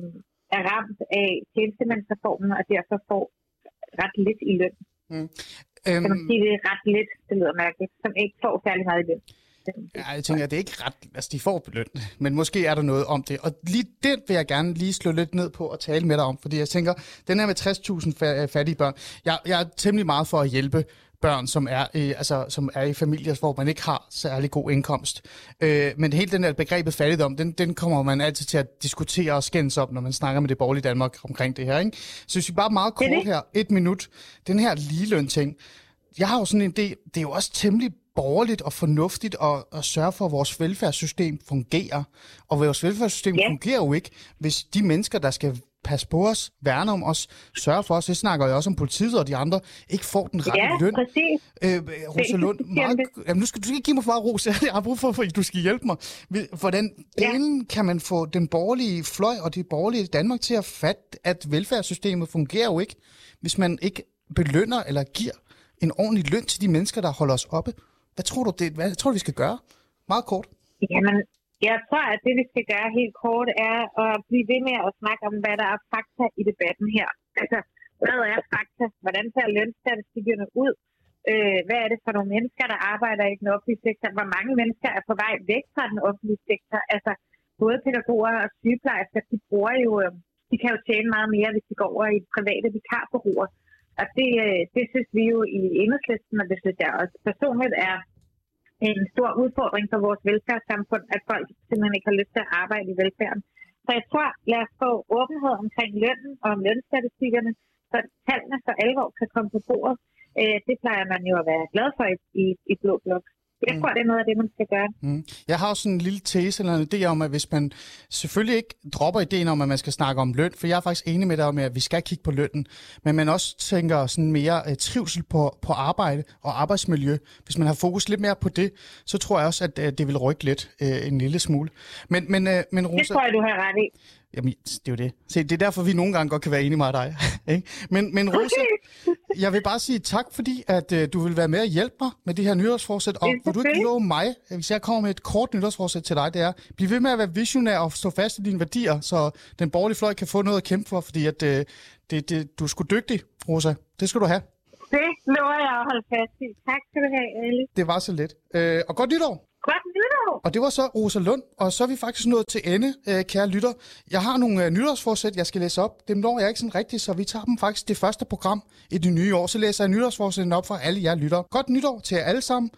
S10: er ramt af tjenestemandsreformen, og derfor får ret lidt i løn. Mm. Kan man sige, det er ret lidt, det lyder mærkeligt, som ikke får særlig meget i løn.
S4: Ja, jeg tænker, at det er ikke ret... Altså, de får løn, men måske er der noget om det. Og lige det vil jeg gerne lige slå lidt ned på og tale med dig om, fordi jeg tænker, den her med 60.000 fattige børn, jeg, jeg er temmelig meget for at hjælpe børn, som er, i, altså, som er i familier, hvor man ikke har særlig god indkomst. Øh, men hele den der begrebet fattigdom, den, den kommer man altid til at diskutere og skændes op, når man snakker med det borgerlige Danmark omkring det her. Ikke? Så hvis vi bare meget kort her, et minut, den her ligeløn-ting, jeg har jo sådan en idé, det er jo også temmelig borgerligt og fornuftigt at, at sørge for, at vores velfærdssystem fungerer. Og vores velfærdssystem yeah. fungerer jo ikke, hvis de mennesker, der skal passe på os, værne om os, sørge for os, det snakker jeg også om politiet og de andre, ikke får den rette
S10: ja,
S4: løn.
S10: præcis.
S4: Øh, Rosalund, meget, jamen, nu skal du ikke give mig for ros, jeg har brug for, at du skal hjælpe mig. Hvordan ja. kan man få den borgerlige fløj og det borgerlige Danmark til at fatte, at velfærdssystemet fungerer jo ikke, hvis man ikke belønner eller giver en ordentlig løn til de mennesker, der holder os oppe? Hvad tror du, det, hvad tror du vi skal gøre? Meget kort.
S10: Jamen, jeg tror, at det, vi skal gøre helt kort, er at blive ved med at snakke om, hvad der er fakta i debatten her. Altså, hvad er fakta? Hvordan ser lønstatistikkerne ud? Øh, hvad er det for nogle mennesker, der arbejder i den offentlige sektor? Hvor mange mennesker er på vej væk fra den offentlige sektor? Altså, både pædagoger og sygeplejersker, de bruger jo, øh, de kan jo tjene meget mere, hvis de går over i private vikarbureauer. Og det, øh, det synes vi jo i enhedslisten, og det synes jeg også personligt er en stor udfordring for vores velfærdssamfund, at folk simpelthen ikke har lyst til at arbejde i velfærden. Så jeg tror, lad os få åbenhed omkring lønnen og om lønstatistikkerne, så tallene for alvor kan komme på bordet. Øh, det plejer man jo at være glad for i, i, i Blå Blok. Jeg tror, mm. det er noget af det, man skal gøre. Mm.
S4: Jeg har også sådan en lille tese eller en idé om, at hvis man selvfølgelig ikke dropper ideen om, at man skal snakke om løn, for jeg er faktisk enig med dig om, at vi skal kigge på lønnen, men man også tænker sådan mere uh, trivsel på, på arbejde og arbejdsmiljø. Hvis man har fokus lidt mere på det, så tror jeg også, at uh, det vil rykke lidt uh, en lille smule. Men, men, uh, men Rosa,
S10: det tror jeg, du har ret i.
S4: Jamen, det er jo det. Se, det er derfor, vi nogle gange godt kan være enige med dig. ikke? Men, men Rosa, jeg vil bare sige tak, fordi at uh, du vil være med og hjælpe mig med det her nytårsforsæt. Og vil du ikke love mig, hvis jeg kommer med et kort nytårsforsæt til dig, det er, bliv ved med at være visionær og stå fast i dine værdier, så den borgerlige fløj kan få noget at kæmpe for, fordi at, uh, det, det, du er sgu dygtig, Rosa. Det skal du have.
S10: Det lover jeg at holde fast i. Tak skal du have, Ali.
S4: Det var så lidt. Uh, og godt nytår.
S10: Godt nytår!
S4: Og det var så Rosa Lund, og så er vi faktisk nået til ende, øh, kære lytter. Jeg har nogle øh, nytårsforsæt, jeg skal læse op. Dem når jeg ikke sådan rigtigt, så vi tager dem faktisk det første program i det nye år. Så læser jeg nytårsforsætten op for alle jer lyttere. Godt nytår til jer alle sammen,